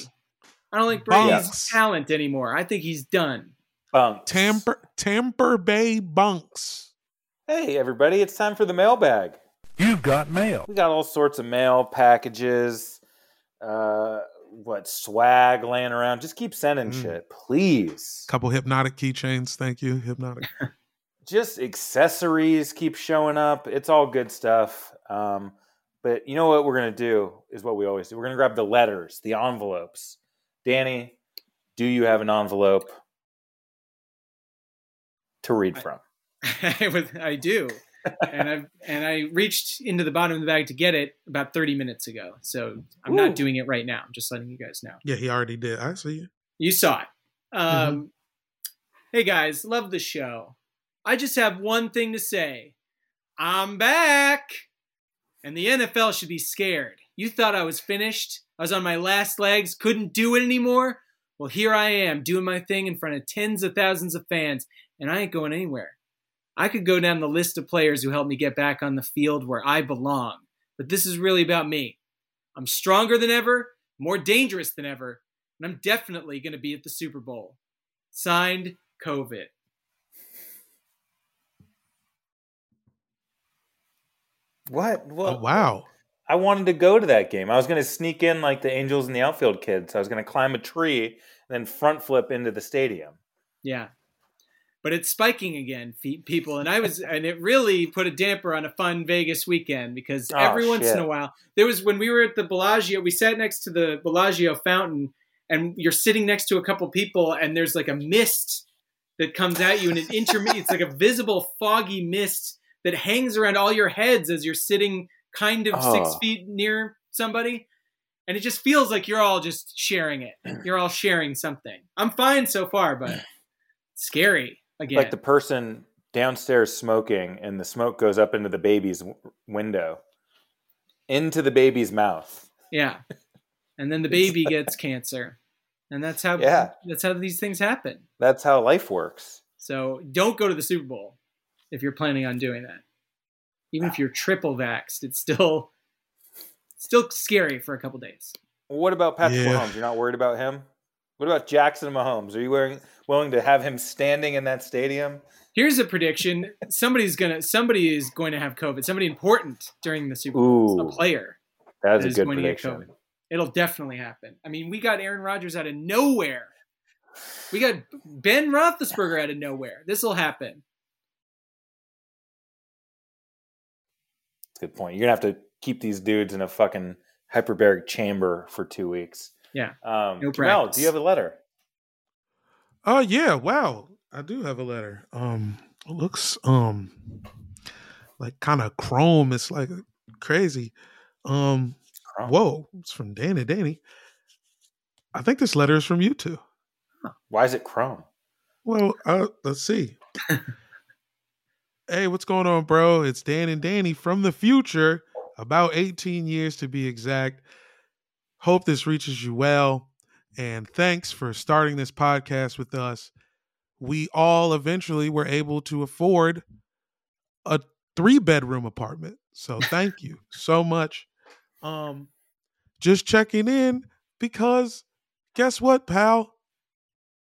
I don't like Brady's Bunks. talent anymore. I think he's done. Bunks. Tamper Tamper Bay Bunks. Hey, everybody, it's time for the mailbag. You've got mail. We got all sorts of mail packages, uh, what swag laying around. Just keep sending Mm. shit, please. Couple hypnotic keychains. Thank you. Hypnotic. Just accessories keep showing up. It's all good stuff. Um, but you know what we're gonna do is what we always do. We're gonna grab the letters, the envelopes. Danny, do you have an envelope to read from? I would- I do, and I and I reached into the bottom of the bag to get it about thirty minutes ago. So I'm Ooh. not doing it right now. I'm just letting you guys know. yeah, he already did. I see you. You saw it. Um, Mm-hmm. Hey guys, love the show. I just have one thing to say. I'm back. And the NFL should be scared. You thought I was finished? I was on my last legs, couldn't do it anymore? Well, here I am doing my thing in front of tens of thousands of fans, and I ain't going anywhere. I could go down the list of players who helped me get back on the field where I belong, but this is really about me. I'm stronger than ever, more dangerous than ever, and I'm definitely going to be at the Super Bowl. Signed, COVID. What? What? Oh, wow. I wanted to go to that game. I was going to sneak in like the Angels and the outfield kids. I was going to climb a tree and then front flip into the stadium. Yeah. But it's spiking again, people, and I was, and it really put a damper on a fun Vegas weekend because Oh, every once in a while, there was when we were at the Bellagio, we sat next to the Bellagio fountain, and you're sitting next to a couple people, and there's like a mist that comes at you, and it intermediate, it's like a visible foggy mist that hangs around all your heads as you're sitting kind of six oh. feet near somebody, and it just feels like you're all just sharing it. You're all sharing something. I'm fine so far, but scary again. Like the person downstairs smoking, and the smoke goes up into the baby's w- window, into the baby's mouth. Yeah. And then the baby gets cancer. And that's how Yeah. that's how these things happen. That's how life works. So don't go to the Super Bowl if you're planning on doing that. Even if ah. you're triple vaxxed, it's still still scary for a couple days. What about Patrick Yeah. Mahomes? You're not worried about him? What about Jackson Mahomes? Are you willing, willing to have him standing in that stadium? Here's a prediction: somebody's gonna somebody is going to have COVID. Somebody important during the Super Bowl, Ooh. a player. That's that a is good going to get. COVID. It'll definitely happen. I mean, we got Aaron Rodgers out of nowhere. We got Ben Roethlisberger out of nowhere. This will happen. That's a good point. You're gonna have to keep these dudes in a fucking hyperbaric chamber for two weeks. Yeah. Um, No Mel, do you have a letter? Oh yeah, wow. I do have a letter. Um it looks um like kind of chrome. It's like crazy. Um Chrome. whoa, it's from Danny Danny. I think this letter is from you two. Why is it chrome? Well, uh, let's see. hey, what's going on, bro? It's Dan and Danny from the future, about 18 years to be exact. Hope this reaches you well. And thanks for starting this podcast with us. We all eventually were able to afford a three bedroom apartment. So thank you so much. Um, just checking in because guess what, pal?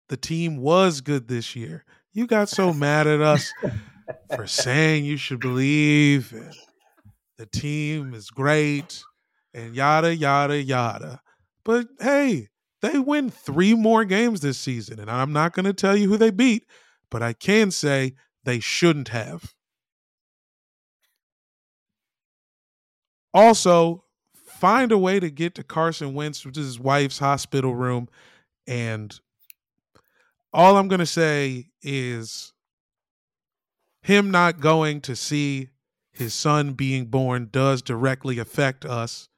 the team was good this year. You got so mad at us for saying you should believe the team is great and yada yada yada. But hey, they win three more games this season, and I'm not going to tell you who they beat, but I can say they shouldn't have. Also, find a way to get to Carson Wentz, which is his wife's hospital room, and all I'm going to say is him not going to see his son being born does directly affect us.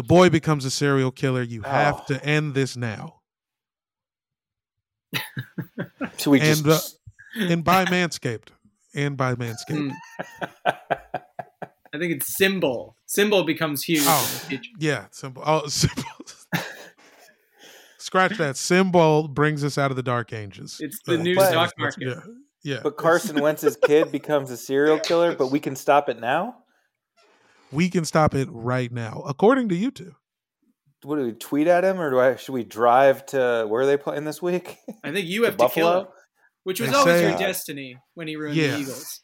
The boy becomes a serial killer. You have Oh. to end this now. So we And, just And by Manscaped. And by Manscaped. Hmm. I think it's SimBull. SimBull becomes huge Oh. in the future. Yeah, SimBull. Oh, SimBull. Scratch that. SimBull brings us out of the dark ages. It's the Uh, new But- stock market. Yeah. Yeah. but Carson Wentz's kid becomes a serial killer, but we can stop it now. We can stop it right now, according to you two. What do we tweet at him, or do I? Should we drive to where are they playing this week? I think you have to Buffalo? kill him, which was They always say- your destiny when he ruined Yeah. the Eagles.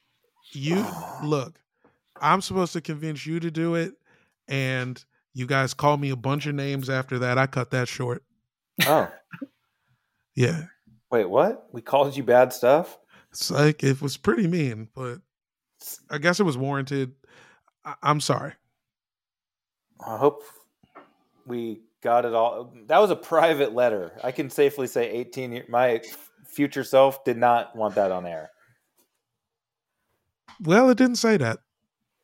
You look, I'm supposed to convince you to do it, and you guys call me a bunch of names after that. I cut that short. Oh, Yeah. wait, what? We called you bad stuff? It's like it was pretty mean, but I guess it was warranted. I- I'm sorry. I hope we got it all. That was a private letter. I can safely say 18. year- My future self did not want that on air. Well, it didn't say that.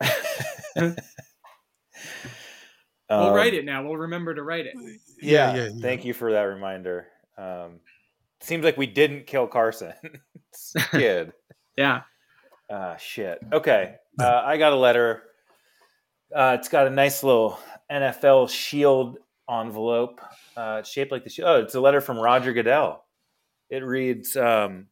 We'll Um, write it now. We'll remember to write it. Yeah, yeah, yeah. Thank you for that reminder. Um, seems like we didn't kill Carson. It's kid. Yeah. Ah, shit. Okay. Uh, I got a letter. Uh, it's got a nice little NFL shield envelope. Uh, shaped like the shield. Oh, it's a letter from Roger Goodell. It reads um,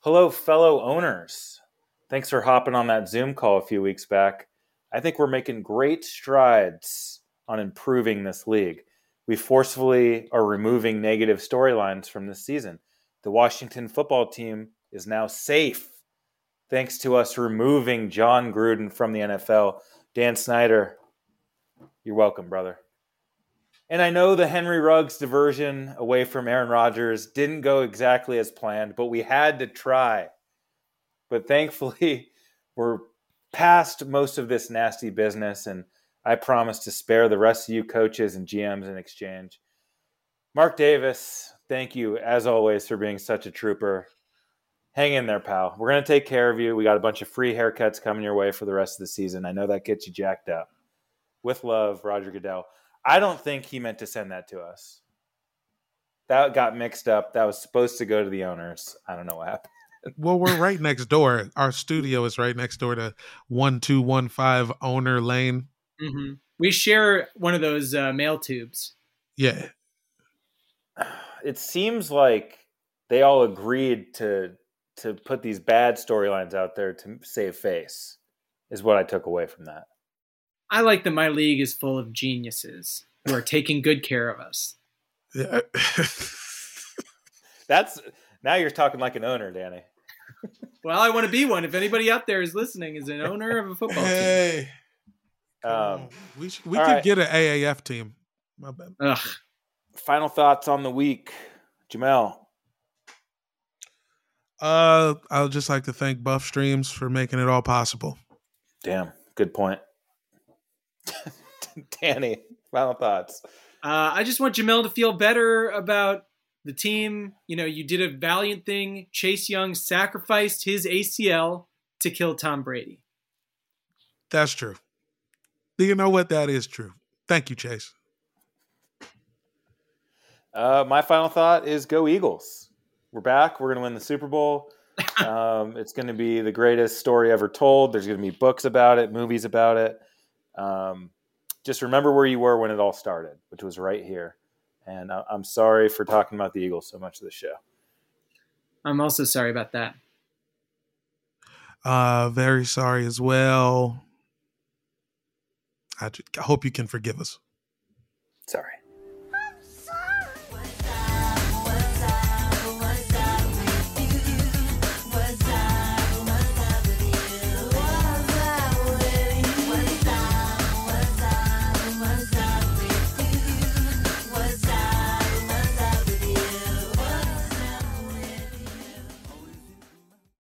Hello, fellow owners. Thanks for hopping on that Zoom call a few weeks back. I think we're making great strides on improving this league. We forcefully are removing negative storylines from this season. The Washington football team is now safe thanks to us removing Jon Gruden from the NFL. Dan Snyder, you're welcome, brother. And I know the Henry Ruggs diversion away from Aaron Rodgers didn't go exactly as planned, but we had to try. But thankfully, we're past most of this nasty business, and I promise to spare the rest of you coaches and GMs in exchange. Mark Davis, thank you as always for being such a trooper hang in there, pal. We're going to take care of you. We got a bunch of free haircuts coming your way for the rest of the season. I know that gets you jacked up. With love, Roger Goodell. I don't think he meant to send that to us. That got mixed up. That was supposed to go to the owners. I don't know what happened. Well, we're right next door. Our studio is right next door to one two one five Owner Lane. hmm We share one of those uh, mail tubes. Yeah, It seems like they all agreed to to put these bad storylines out there to save face. Is what I took away from that. I like that my league is full of geniuses who are taking good care of us. yeah. That's now you're talking like an owner, Danny. Well, I want to be one. If anybody out there is listening, is an owner of a football team. hey, Um, we should, we could right. get an AAF team. My bad. Ugh. final thoughts on the week, Jamel. Uh, I would just like to thank Buff Streams for making it all possible. Damn, good point. Danny, final thoughts. Uh, I just want Jamel to feel better about the team. You know, you did a valiant thing. Chase Young sacrificed his ACL to kill Tom Brady. That's true. Do you know what that is true? Thank you, Chase. Uh, my final thought is go Eagles. We're back. We're going to win the Super Bowl. Um, it's going to be the greatest story ever told. There's going to be books about it, movies about it. Um, just remember where you were when it all started, which was right here. And I- I'm sorry for talking about the Eagles so much of the show. I'm also sorry about that. Uh, very sorry as well. I, ju- I hope you can forgive us. Sorry.